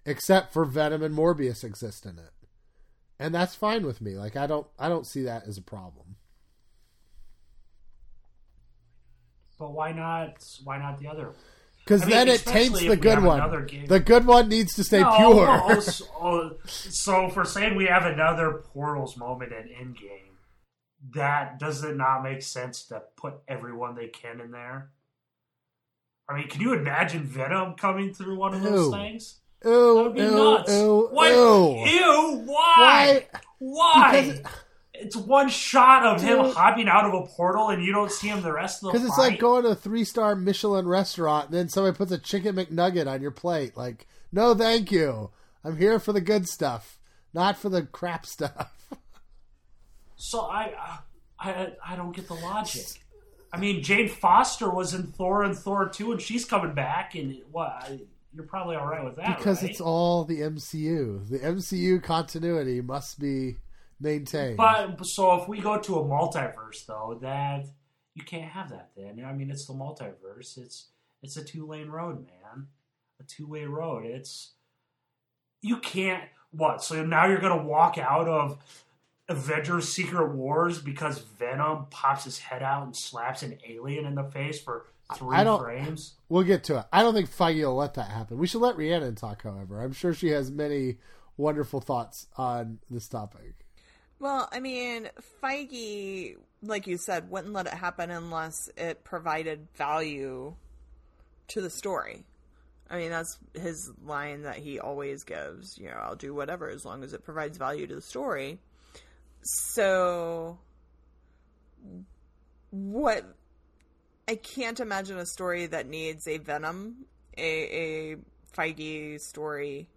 A: except for Venom and Morbius exist in it. And that's fine with me. Like I don't I don't see that as a problem.
C: But why not why not the other?
A: Because
C: I mean,
A: then it taints the good one. The good one needs to stay
C: No,
A: pure.
C: so, so if saying we have another Portals moment at Endgame, that does it not make sense to put everyone they can in there? I mean, can you imagine Venom coming through one of those
A: Ew.
C: things?
A: Ew,
C: That would be
A: ew,
C: nuts.
A: ew,
C: What?
A: ew.
C: Ew, why?
A: Why?
C: Why?
A: Because-
C: it's one shot of him hopping out of a portal, and you don't see him the rest of the
A: Because it's like going to a three star Michelin restaurant and then somebody puts a chicken McNugget on your plate. Like, no, thank you. I'm here for the good stuff, not for the crap stuff.
C: So I, I, I don't get the logic. I mean, Jane Foster was in Thor and Thor two, and she's coming back, and what? I, you're probably all right with that,
A: because
C: right?
A: it's all the MCU. The MCU continuity must be maintained.
C: But so if we go to a multiverse, though, that you can't have that. Then I mean, it's the multiverse. It's it's a two lane road, man. A two way road. It's you can't what? So now you're gonna walk out of Avengers Secret Wars because Venom pops his head out and slaps an alien in the face for three
A: I don't-
C: frames.
A: we'll get to it. I don't think Feige will let that happen. We should let Rhiannon talk, however. I'm sure she has many wonderful thoughts on this topic.
B: Well, I mean, Feige, like you said, wouldn't let it happen unless it provided value to the story. I mean, that's his line that he always gives. You know, I'll do whatever as long as it provides value to the story. So, what? I can't imagine a story that needs a Venom, a, a Feige story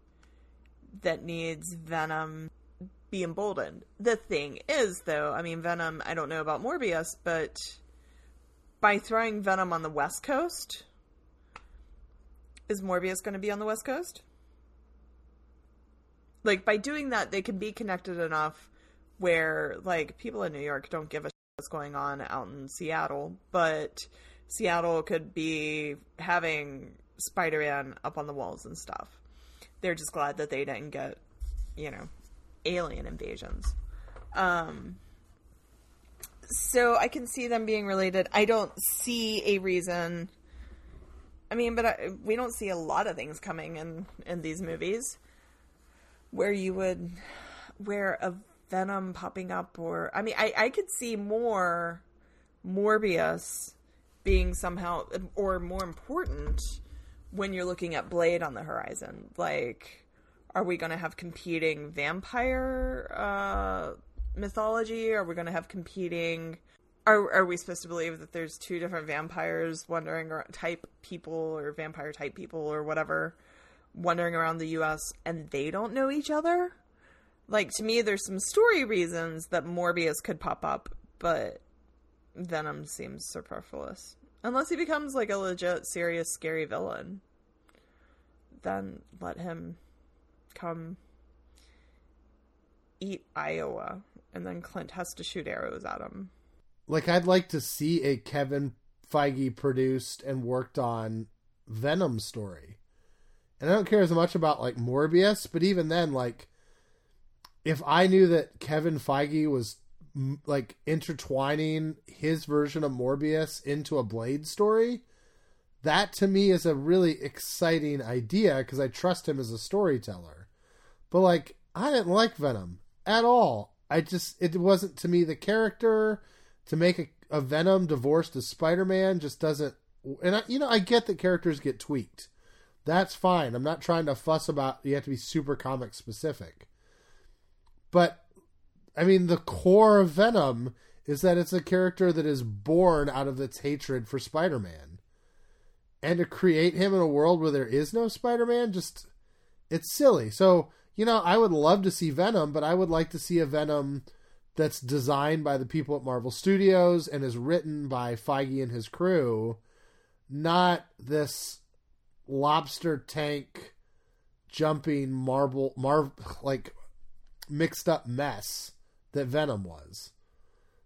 B: that needs Venom be emboldened. The thing is, though, I mean, Venom, I don't know about Morbius, but by throwing Venom on the West Coast, is Morbius going to be on the West Coast? Like, by doing that, they can be connected enough where, like, people in New York don't give a shit what's going on out in Seattle, but Seattle could be having Spider Man up on the walls and stuff. They're just glad that they didn't get, you know, alien invasions. Um, so I can see them being related. I don't see a reason. I mean, but I, we don't see a lot of things coming in in these movies where you would where a Venom popping up, or I mean, I I could see more Morbius being somehow or more important when you're looking at Blade on the horizon. Like, are we going to have competing vampire uh, mythology? Are we going to have competing? Are are we supposed to believe that there's two different vampires wandering around, type people or vampire type people or whatever wandering around the U.S. and they don't know each other? Like to me, there's some story reasons that Morbius could pop up, but Venom seems superfluous. Unless he becomes like a legit, serious, scary villain, then let him come eat Iowa, and then Clint has to shoot arrows at him.
A: Like, I'd like to see a Kevin Feige produced and worked on Venom story. And I don't care as much about like Morbius, but even then, like, if I knew that Kevin Feige was like intertwining his version of Morbius into a Blade story, that to me is a really exciting idea because I trust him as a storyteller. But like, I didn't like Venom at all. I just it wasn't to me the character to make a, a Venom divorced to Spider Man just doesn't. And I, you know, I get that characters get tweaked. That's fine. I'm not trying to fuss about. You have to be super comic specific. But I mean, the core of Venom is that it's a character that is born out of its hatred for Spider Man. And to create him in a world where there is no Spider Man, just. It's silly. So, you know, I would love to see Venom, but I would like to see a Venom that's designed by the people at Marvel Studios and is written by Feige and his crew, not this lobster tank jumping marble, mar- like mixed up mess that Venom was.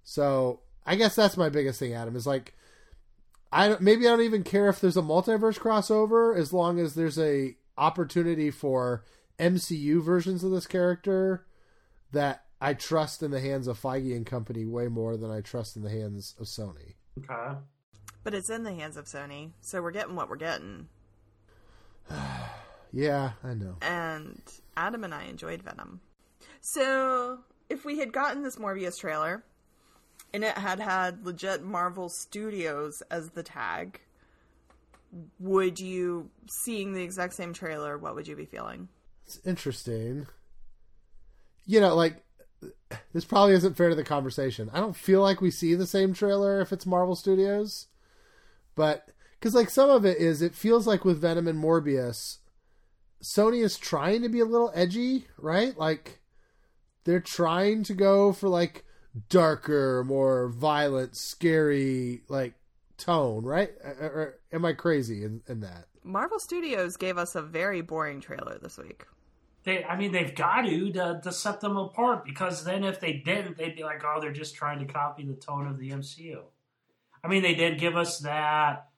A: So I guess that's my biggest thing, Adam. Is like, I maybe I don't even care if there's a multiverse crossover as long as there's a opportunity for MCU versions of this character that I trust in the hands of Feige and company way more than I trust in the hands of Sony.
C: Okay.
B: But it's in the hands of Sony, so we're getting what we're getting.
A: yeah, I know.
B: And Adam and I enjoyed Venom. So if we had gotten this Morbius trailer and it had had legit Marvel Studios as the tag, would you, seeing the exact same trailer, what would you be feeling?
A: It's interesting. You know, like, this probably isn't fair to the conversation. I don't feel like we see the same trailer if it's Marvel Studios. But, because, like, some of it is, it feels like with Venom and Morbius, Sony is trying to be a little edgy, right? Like, they're trying to go for like darker, more violent, scary like tone, right? Or, or am I crazy in, in that?
B: Marvel Studios gave us a very boring trailer this week.
C: They, I mean, they've got to, to to set them apart because then if they didn't, they'd be like, oh, they're just trying to copy the tone of the MCU. I mean, they did give us that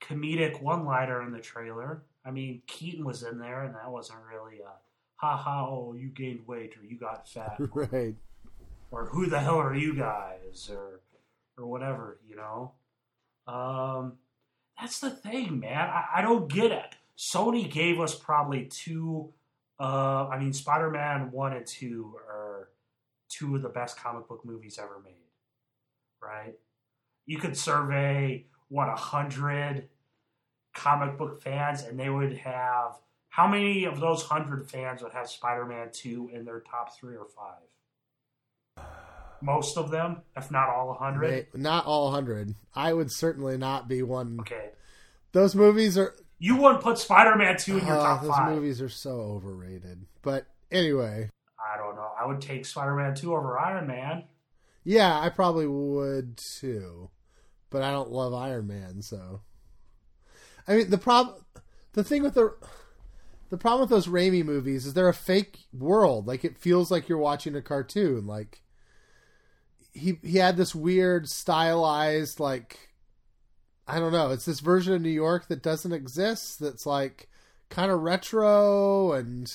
C: comedic one-liner in the trailer. I mean, Keaton was in there, and that wasn't really a ha ha, oh, you gained weight or you got fat.
A: right.
C: Or who the hell are you guys? Or or whatever, you know? Um, that's the thing, man. I, I don't get it. Sony gave us probably two, uh, I mean, Spider Man 1 and 2 are two of the best comic book movies ever made, right? You could survey, what, a hundred comic book fans, and they would have how many of those hundred fans would have Spider-Man two in their top three or five? Most of them, if not all hundred.
A: Not all hundred. I would certainly not be one.
C: Okay.
A: Those movies are.
C: You wouldn't put Spider-Man two in your uh, top
A: those
C: five.
A: Those movies are so overrated. But anyway.
C: I don't know. I would take Spider-Man two over Iron Man.
A: Yeah, I probably would too, but I don't love Iron Man, so. I mean, the problem, the thing with the the problem with those Raimi movies is they're a fake world. Like it feels like you're watching a cartoon. Like he he had this weird stylized like I don't know. It's this version of New York that doesn't exist. That's like kind of retro and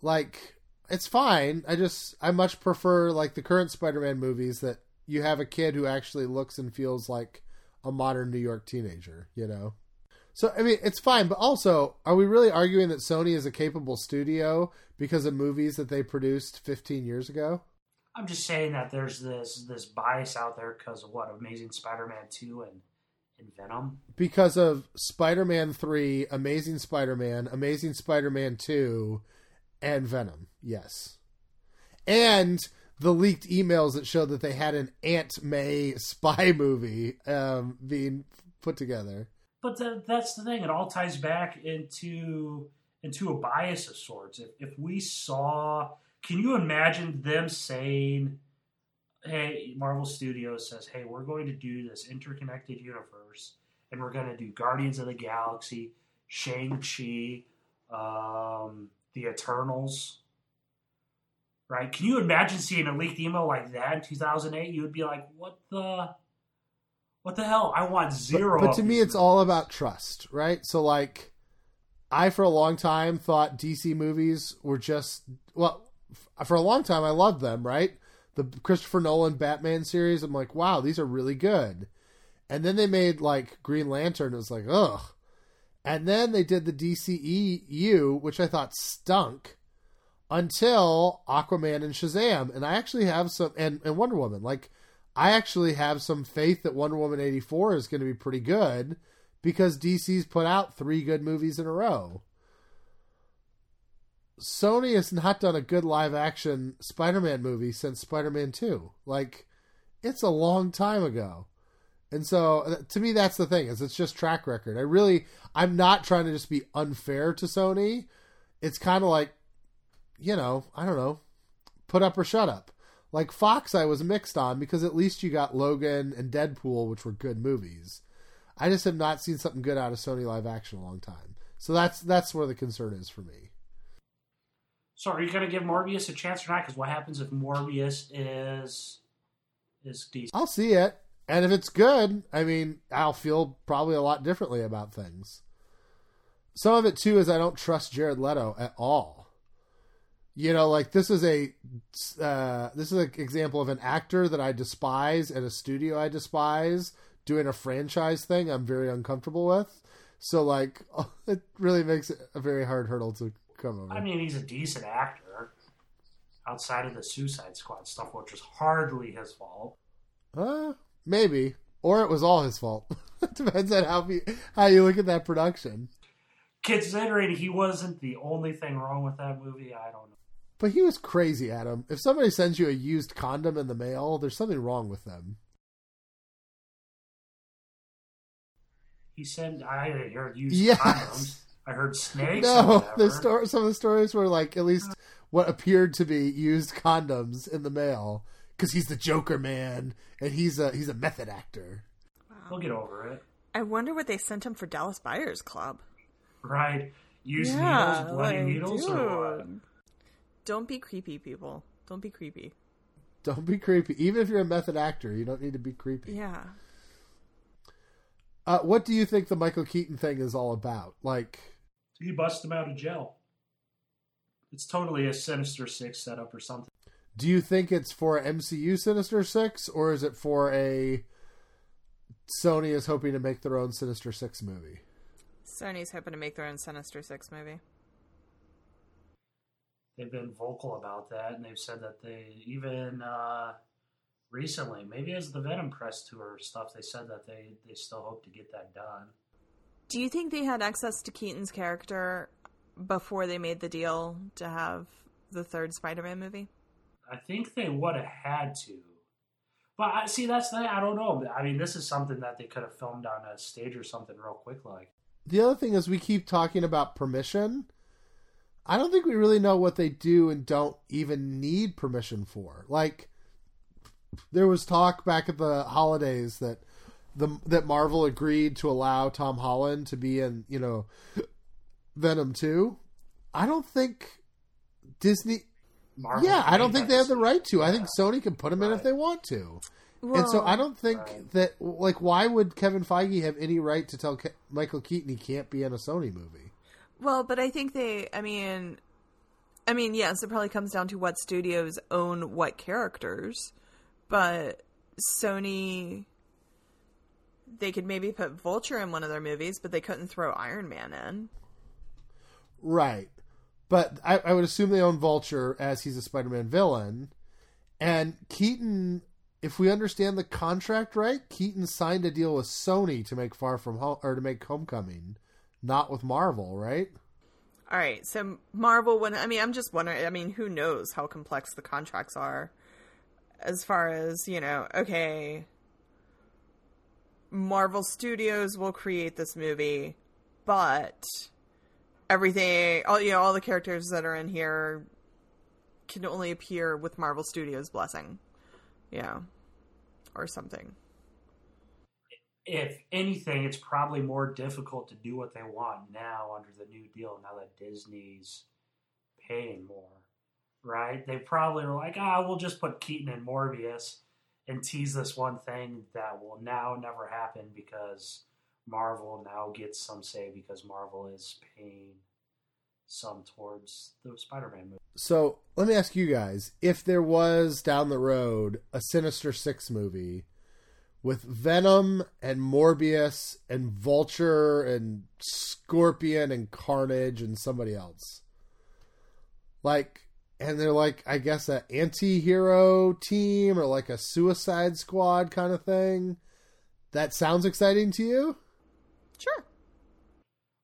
A: like it's fine. I just I much prefer like the current Spider-Man movies that you have a kid who actually looks and feels like a modern New York teenager. You know. So I mean, it's fine, but also, are we really arguing that Sony is a capable studio because of movies that they produced 15 years ago?
C: I'm just saying that there's this this bias out there because of what Amazing Spider-Man two and and Venom.
A: Because of Spider-Man 3, Amazing Spider-Man, Amazing Spider-Man 2, and Venom. Yes. And the leaked emails that showed that they had an Aunt May spy movie um, being put together.
C: But the, that's the thing; it all ties back into into a bias of sorts. If if we saw, can you imagine them saying, "Hey, Marvel Studios says, hey, we're going to do this interconnected universe, and we're going to do Guardians of the Galaxy, Shang Chi, um, the Eternals." Right? Can you imagine seeing a leaked email like that in 2008? You would be like, "What the." What the hell? I want zero.
A: But, but to me, it's all about trust, right? So, like, I for a long time thought DC movies were just well, for a long time I loved them, right? The Christopher Nolan Batman series, I'm like, wow, these are really good. And then they made like Green Lantern, it was like, ugh. And then they did the DCEU, which I thought stunk, until Aquaman and Shazam. And I actually have some, and, and Wonder Woman. Like, I actually have some faith that Wonder Woman 84 is going to be pretty good because DC's put out three good movies in a row. Sony has not done a good live action Spider Man movie since Spider Man 2. Like, it's a long time ago. And so uh, to me that's the thing is it's just track record. I really I'm not trying to just be unfair to Sony. It's kind of like you know, I don't know, put up or shut up. Like Fox I was mixed on because at least you got Logan and Deadpool which were good movies. I just have not seen something good out of Sony live action a long time. So that's that's where the concern is for me.
C: So are you going to give Morbius a chance or not? Because what happens if Morbius is is decent?
A: I'll see it. And if it's good, I mean, I'll feel probably a lot differently about things. Some of it too is I don't trust Jared Leto at all. You know, like this is a uh, this is an example of an actor that I despise and a studio I despise doing a franchise thing. I'm very uncomfortable with. So like, it really makes it a very hard hurdle to come.
C: I mean, he's a decent actor outside of the Suicide Squad stuff, which was hardly his fault.
A: Uh, maybe, or it was all his fault. Depends on how you, how you look at that production.
C: Considering he wasn't the only thing wrong with that movie, I don't know.
A: But he was crazy, Adam. If somebody sends you a used condom in the mail, there's something wrong with them.
C: He said, "I heard used
A: Yes.
C: condoms. I heard snakes."
A: No,
C: whatever.
A: the story. Some of the stories were like at least what appeared to be used condoms in the mail because he's the Joker man and he's a he's a method actor.
C: We'll get over it,
B: I wonder what they sent him for Dallas Buyers Club.
C: right? Used
B: Yeah,
C: needles, bloody
B: like,
C: needles, or what?
B: dude. Don't be creepy, people. Don't be creepy.
A: Don't be creepy. Even if you're a method actor, you don't need to be creepy.
B: Yeah.
A: Uh, what do you think the Michael Keaton thing is all about? Like,
C: He bust him out of jail. It's totally a Sinister Six setup or something.
A: do you think it's for MCU Sinister Six or is it for a Sony is hoping to make their own Sinister Six movie?
B: Sony's hoping to make their own Sinister Six movie.
C: They've been vocal about that, and they've said that they even uh, recently, maybe as the Venom press tour stuff, they said that they they still hope to get that done.
B: Do you think they had access to Keaton's character before they made the deal to have the third Spider-Man movie?
C: I think they would have had to. But I see that's the I don't know. I mean, this is something that they could have filmed on a stage or something real quick, like.
A: The other thing is we keep talking about permission. I don't think we really know what they do and don't even need permission for. Like there was talk back at the holidays that the that Marvel agreed to allow Tom Holland to be in, you know, Venom 2. I don't think Disney
C: Marvel
A: Yeah, I don't think they have the right to. I think Sony can put him in if they want to. and so I don't think
C: Right.
A: that like why would Kevin Feige have any right to tell Ke- Michael Keaton he can't be in a Sony movie?
B: Well, but I think they. I mean, I mean, yes, it probably comes down to what studios own what characters, but Sony. They could maybe put Vulture in one of their movies, but they couldn't throw Iron Man in.
A: Right. But I, I would assume they own Vulture as he's a Spider Man villain. And Keaton, if we understand the contract right, Keaton signed a deal with Sony to make Far From Home or to make Homecoming, not with Marvel, right?
B: All right, so Marvel. When I mean, I'm just wondering. I mean, who knows how complex the contracts are, as far as you know. Okay, Marvel Studios will create this movie, but everything, all you know, all the characters that are in here can only appear with Marvel Studios' blessing, yeah, or something.
C: If anything, it's probably more difficult to do what they want now under the new deal. Now that Disney's paying more, right? They probably were like, "Ah, we'll just put Keaton and Morbius." And tease this one thing that will now never happen because Marvel now gets some say because Marvel is paying some towards the Spider-Man movie.
A: So let me ask you guys: if there was down the road a Sinister Six movie with Venom and Morbius and Vulture and Scorpion and Carnage and somebody else, like and they're like I guess an anti-hero team or like a Suicide Squad kind of thing. That sounds exciting to you?
B: Sure.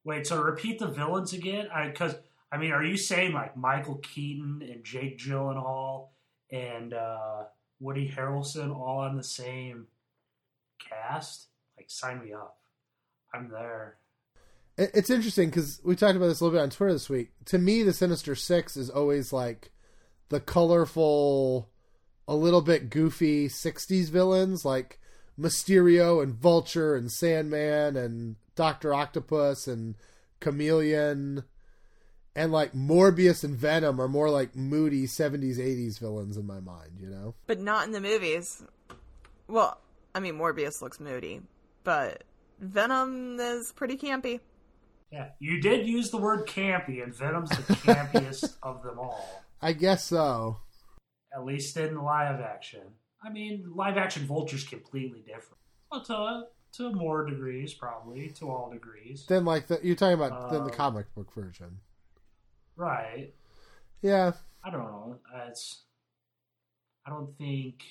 C: Wait, so repeat the villains again? Because I, I, mean, are you saying like Michael Keaton and Jake Gyllenhaal and uh, Woody Harrelson all on the same cast? Like, sign me up. I'm there
A: it's interesting because we talked about this a little bit on Twitter this week. To me, the Sinister Six is always like the colorful, a little bit goofy '60s villains like Mysterio and Vulture and Sandman and Doctor Octopus and Chameleon, and like Morbius and Venom are more like moody '70s '80s villains in my mind. You know,
B: but not in the movies. Well, I mean, Morbius looks moody, but Venom is pretty campy.
C: Yeah, you did use the word campy, and Venom's the campiest of them all.
A: I guess so.
C: At least in live action. I mean, live action Vulture's completely different. Well, to to more degrees, probably to all degrees.
A: Then, like the, you're talking about uh, the um, comic book version,
C: right?
A: Yeah.
C: I don't know. It's. I don't think.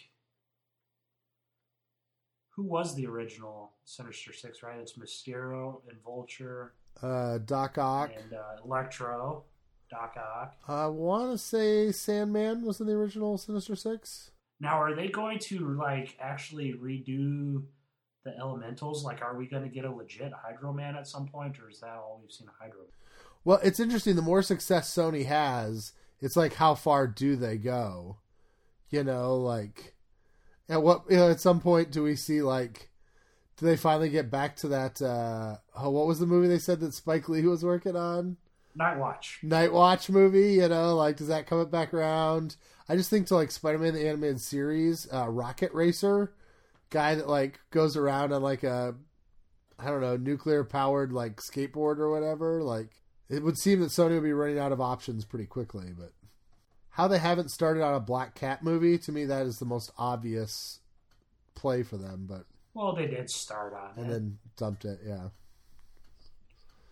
C: Who was the original Sinister Six? Right, it's Mysterio and Vulture
A: uh, Doc Ock,
C: and uh, Electro, Doc Ock.
A: I want to say Sandman was in the original Sinister Six.
C: Now, are they going to like actually redo the elementals? Like, are we going to get a legit Hydro Man at some point, or is that all we've seen a Hydro?
A: Well, it's interesting. The more success Sony has, it's like how far do they go? You know, like at what you know, at some point do we see like do they finally get back to that? Uh, oh, what was the movie they said that Spike Lee was working on?
C: Night Watch.
A: Night Watch movie. You know, like does that come back around? I just think to like Spider Man the animated series, uh, Rocket Racer, guy that like goes around on like a, I don't know, nuclear powered like skateboard or whatever. Like it would seem that Sony would be running out of options pretty quickly. But how they haven't started on a Black Cat movie to me that is the most obvious play for them. But
C: well, they did start on it.
A: and
C: it.
A: then dumped it. Yeah.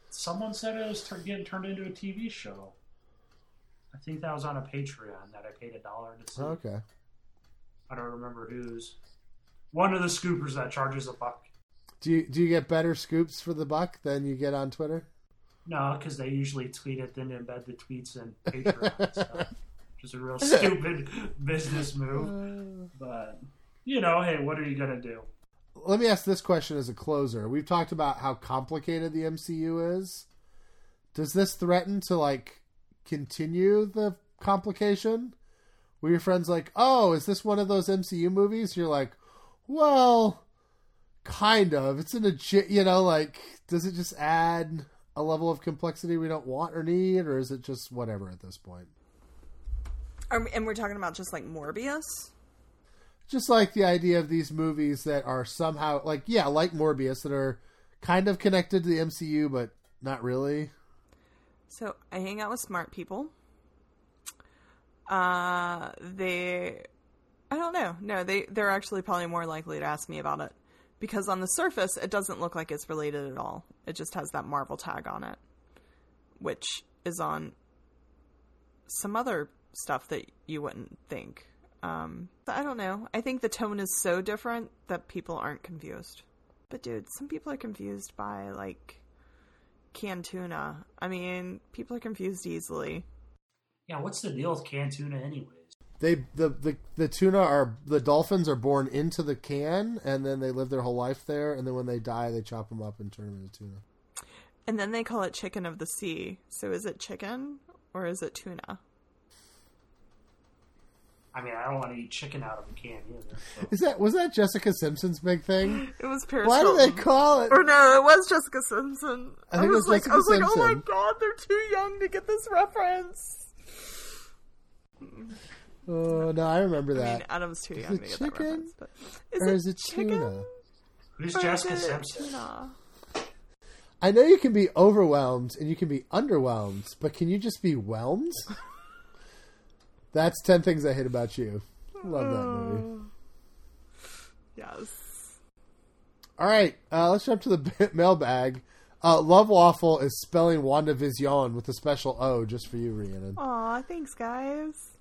C: Someone said it was getting turned into a TV show. I think that was on a Patreon that I paid a dollar to see.
A: Okay.
C: I don't remember whose. One of the scoopers that charges a buck.
A: Do you do you get better scoops for the buck than you get on Twitter?
C: No, because they usually tweet it, then embed the tweets in Patreon stuff. Just a real stupid business move. But you know, hey, what are you gonna do?
A: Let me ask this question as a closer. We've talked about how complicated the MCU is. Does this threaten to like continue the complication? Where your friends like, "Oh, is this one of those MCU movies?" You're like, "Well, kind of. It's in a you know, like does it just add a level of complexity we don't want or need or is it just whatever at this point?"
B: and we're talking about just like Morbius?
A: Just like the idea of these movies that are somehow like yeah, like Morbius that are kind of connected to the MCU but not really.
B: So I hang out with smart people. Uh, they, I don't know. No, they they're actually probably more likely to ask me about it because on the surface it doesn't look like it's related at all. It just has that Marvel tag on it, which is on some other stuff that you wouldn't think. Um, I don't know. I think the tone is so different that people aren't confused. But dude, some people are confused by like canned tuna. I mean, people are confused easily.
C: Yeah, what's the deal with canned tuna, anyways?
A: They the, the the tuna are the dolphins are born into the can and then they live their whole life there and then when they die they chop them up and turn them into tuna.
B: And then they call it chicken of the sea. So is it chicken or is it tuna?
C: I mean, I don't want to eat chicken out of a can either. So.
A: Is that was that Jessica Simpson's big thing?
B: It was Paris
A: Why do they call it?
B: Or no, it was Jessica Simpson.
A: I think it
B: was,
A: was
B: like,
A: Jessica
B: I was like, oh my god, they're too young to get this reference.
A: Oh no, I remember
B: I mean,
A: that.
B: Adam's too
A: Is
B: young
A: it
B: to get
A: chicken?
B: that reference. But is
A: or
B: it
A: is it
B: chicken?
A: tuna?
C: Who's
B: Or is
C: Jessica
B: it
C: Simpson?
B: tuna?
A: I know you can be overwhelmed and you can be underwhelmed, but can you just be whelmed? That's ten things I hate about you. Love that movie.
B: Yes.
A: All right, uh, let's jump to the mailbag. Uh, Love Waffle is spelling WandaVision with a special O just for you, Rhiannon.
B: Aw, thanks, guys.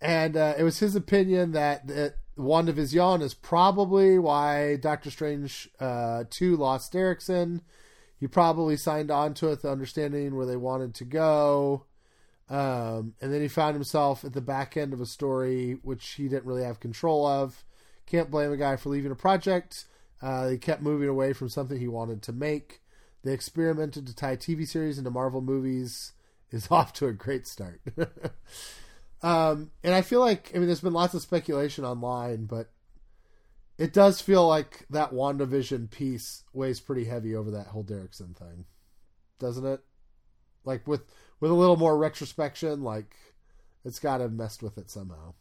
A: And uh, it was his opinion that, that WandaVision is probably why Doctor Strange uh, 2 lost Derrickson. He probably signed on to it, the understanding where they wanted to go. Um, and then he found himself at the back end of a story which he didn't really have control of. Can't blame a guy for leaving a project. Uh, he kept moving away from something he wanted to make. They experimented to tie TV series into Marvel movies. Is off to a great start. um, and I feel like I mean, there's been lots of speculation online, but it does feel like that WandaVision piece weighs pretty heavy over that whole Derrickson thing, doesn't it? Like with with a little more retrospection, like it's got to have messed with it somehow.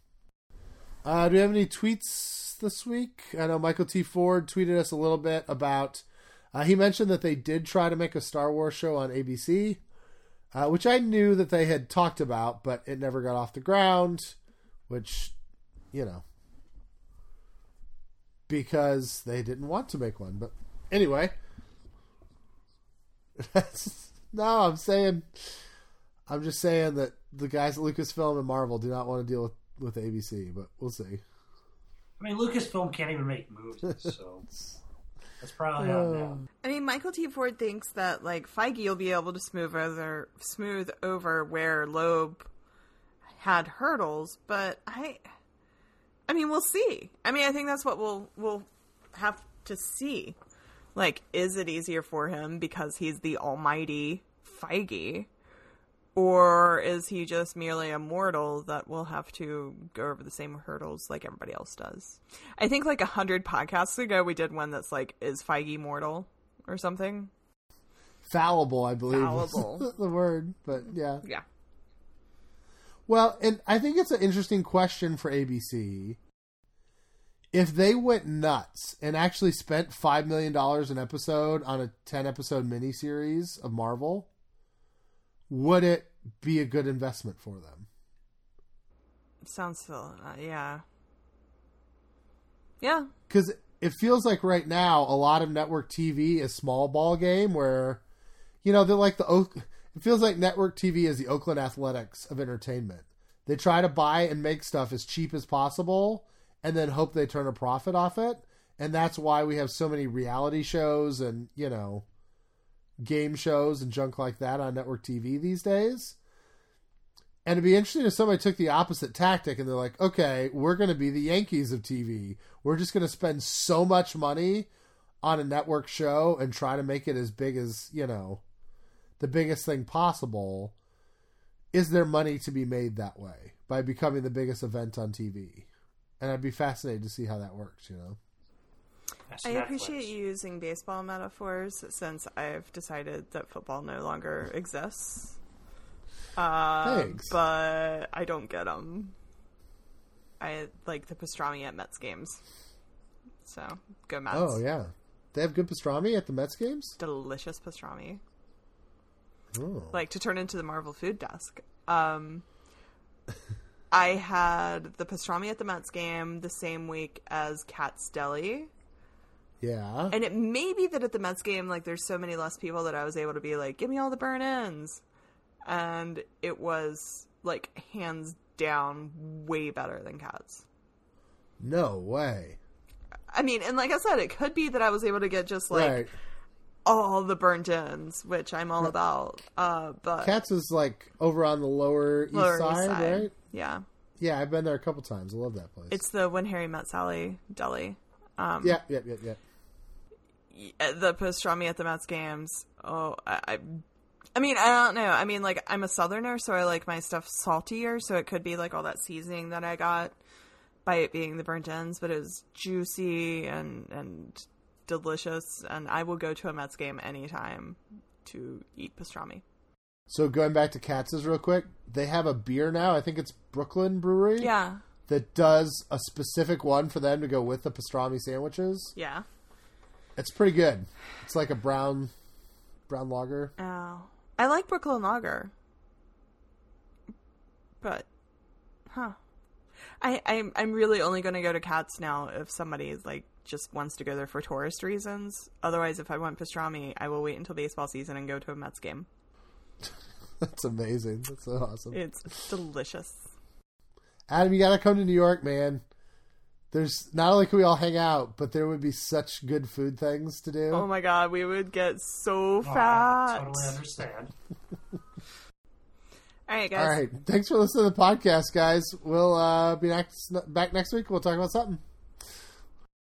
A: Uh, do we have any tweets this week? I know Michael T. Ford tweeted us a little bit about. Uh, he mentioned that they did try to make a Star Wars show on ABC, uh, which I knew that they had talked about, but it never got off the ground. Which, you know, because they didn't want to make one. But anyway, no. I'm saying, I'm just saying that the guys at Lucasfilm and Marvel do not want to deal with with ABC, but we'll see.
C: I mean, Lucasfilm can't even make movies, so that's probably on uh. them.
B: I mean, Michael T. Ford thinks that like Feige will be able to smooth over smooth over where Loeb had hurdles, but I, I mean, we'll see. I mean, I think that's what we'll we'll have to see. Like, is it easier for him because he's the almighty Feige, or is he just merely a mortal that will have to go over the same hurdles like everybody else does? I think like a hundred podcasts ago we did one that's like, is Feige mortal or something?
A: Fallible, I believe,
B: Fallible.
A: the word. But yeah,
B: Yeah.
A: Well, and I think it's an interesting question for ABC. If they went nuts and actually spent five million dollars an episode on a ten episode miniseries of Marvel, would it be a good investment for them?
B: Sounds so. Uh, yeah. Yeah.
A: Because it feels like right now a lot of network TV is small ball game where, you know, they're like the Oak. It feels like network TV is the Oakland Athletics of entertainment. They try to buy and make stuff as cheap as possible, and then hope they turn a profit off it. And that's why we have so many reality shows and you know, game shows and junk like that on network TV these days. And it'd be interesting if somebody took the opposite tactic and they're like, okay, we're going to be the Yankees of TV. We're just going to spend so much money on a network show and try to make it as big as, you know, the biggest thing possible. Is there money to be made that way by becoming the biggest event on TV? And I'd be fascinated to see how that works, you know?
C: That's
B: I appreciate you using baseball metaphors since I've decided that football no longer exists. Uh,
A: Thanks.
B: But I don't get them. I like the pastrami at Mets games. So go Mets.
A: Oh, yeah. They have good pastrami at the Mets games?
B: Delicious pastrami.
A: Oh.
B: like to turn into the Marvel food desk. Um, I had the pastrami at the Mets game the same week as Katz's Deli,
A: Yeah.
B: And it may be that at the Mets game, like there's so many less people that I was able to be like, give me all the burn ins. And it was like hands down way better than Katz.
A: No way.
B: I mean, and like I said, it could be that I was able to get just like
A: right.
B: all the burnt ins, which I'm all about. Uh, but
A: Katz is like over on the lower,
B: Lower
A: east, side, right?
B: Yeah,
A: Yeah, I've been there a couple times. I love that place.
B: it's the When Harry Met Sally deli. Um,
A: yeah, yeah, yeah, yeah.
B: The pastrami at the Mets games. Oh, I, I, I mean, I don't know. I mean, like I'm a Southerner, so I like my stuff saltier. So it could be like all that seasoning that I got by it being the burnt ends, but it was juicy and and delicious. And I will go to a Mets game anytime to eat pastrami.
A: So going back to Katz's real quick, they have a beer now. I think it's Brooklyn Brewery.
B: Yeah,
A: That does a specific one for them to go with the pastrami sandwiches.
B: yeah.
A: It's pretty good. It's like a brown, brown lager.
B: Oh, I like Brooklyn Lager, but, huh? I I'm I'm really only going to go to Katz now if somebody is like just wants to go there for tourist reasons. Otherwise, if I want pastrami, I will wait until baseball season and go to a Mets game.
A: That's amazing. That's so awesome.
B: It's delicious.
A: Adam, you got to come to New York, man. There's not only can we all hang out, but there would be such good food things to do.
B: Oh my god, we would get so
C: Oh, I
B: fat.
C: totally understand.
B: All right, guys.
A: all right, thanks for listening to the podcast, guys. We'll uh, be next back next week. We'll talk about something.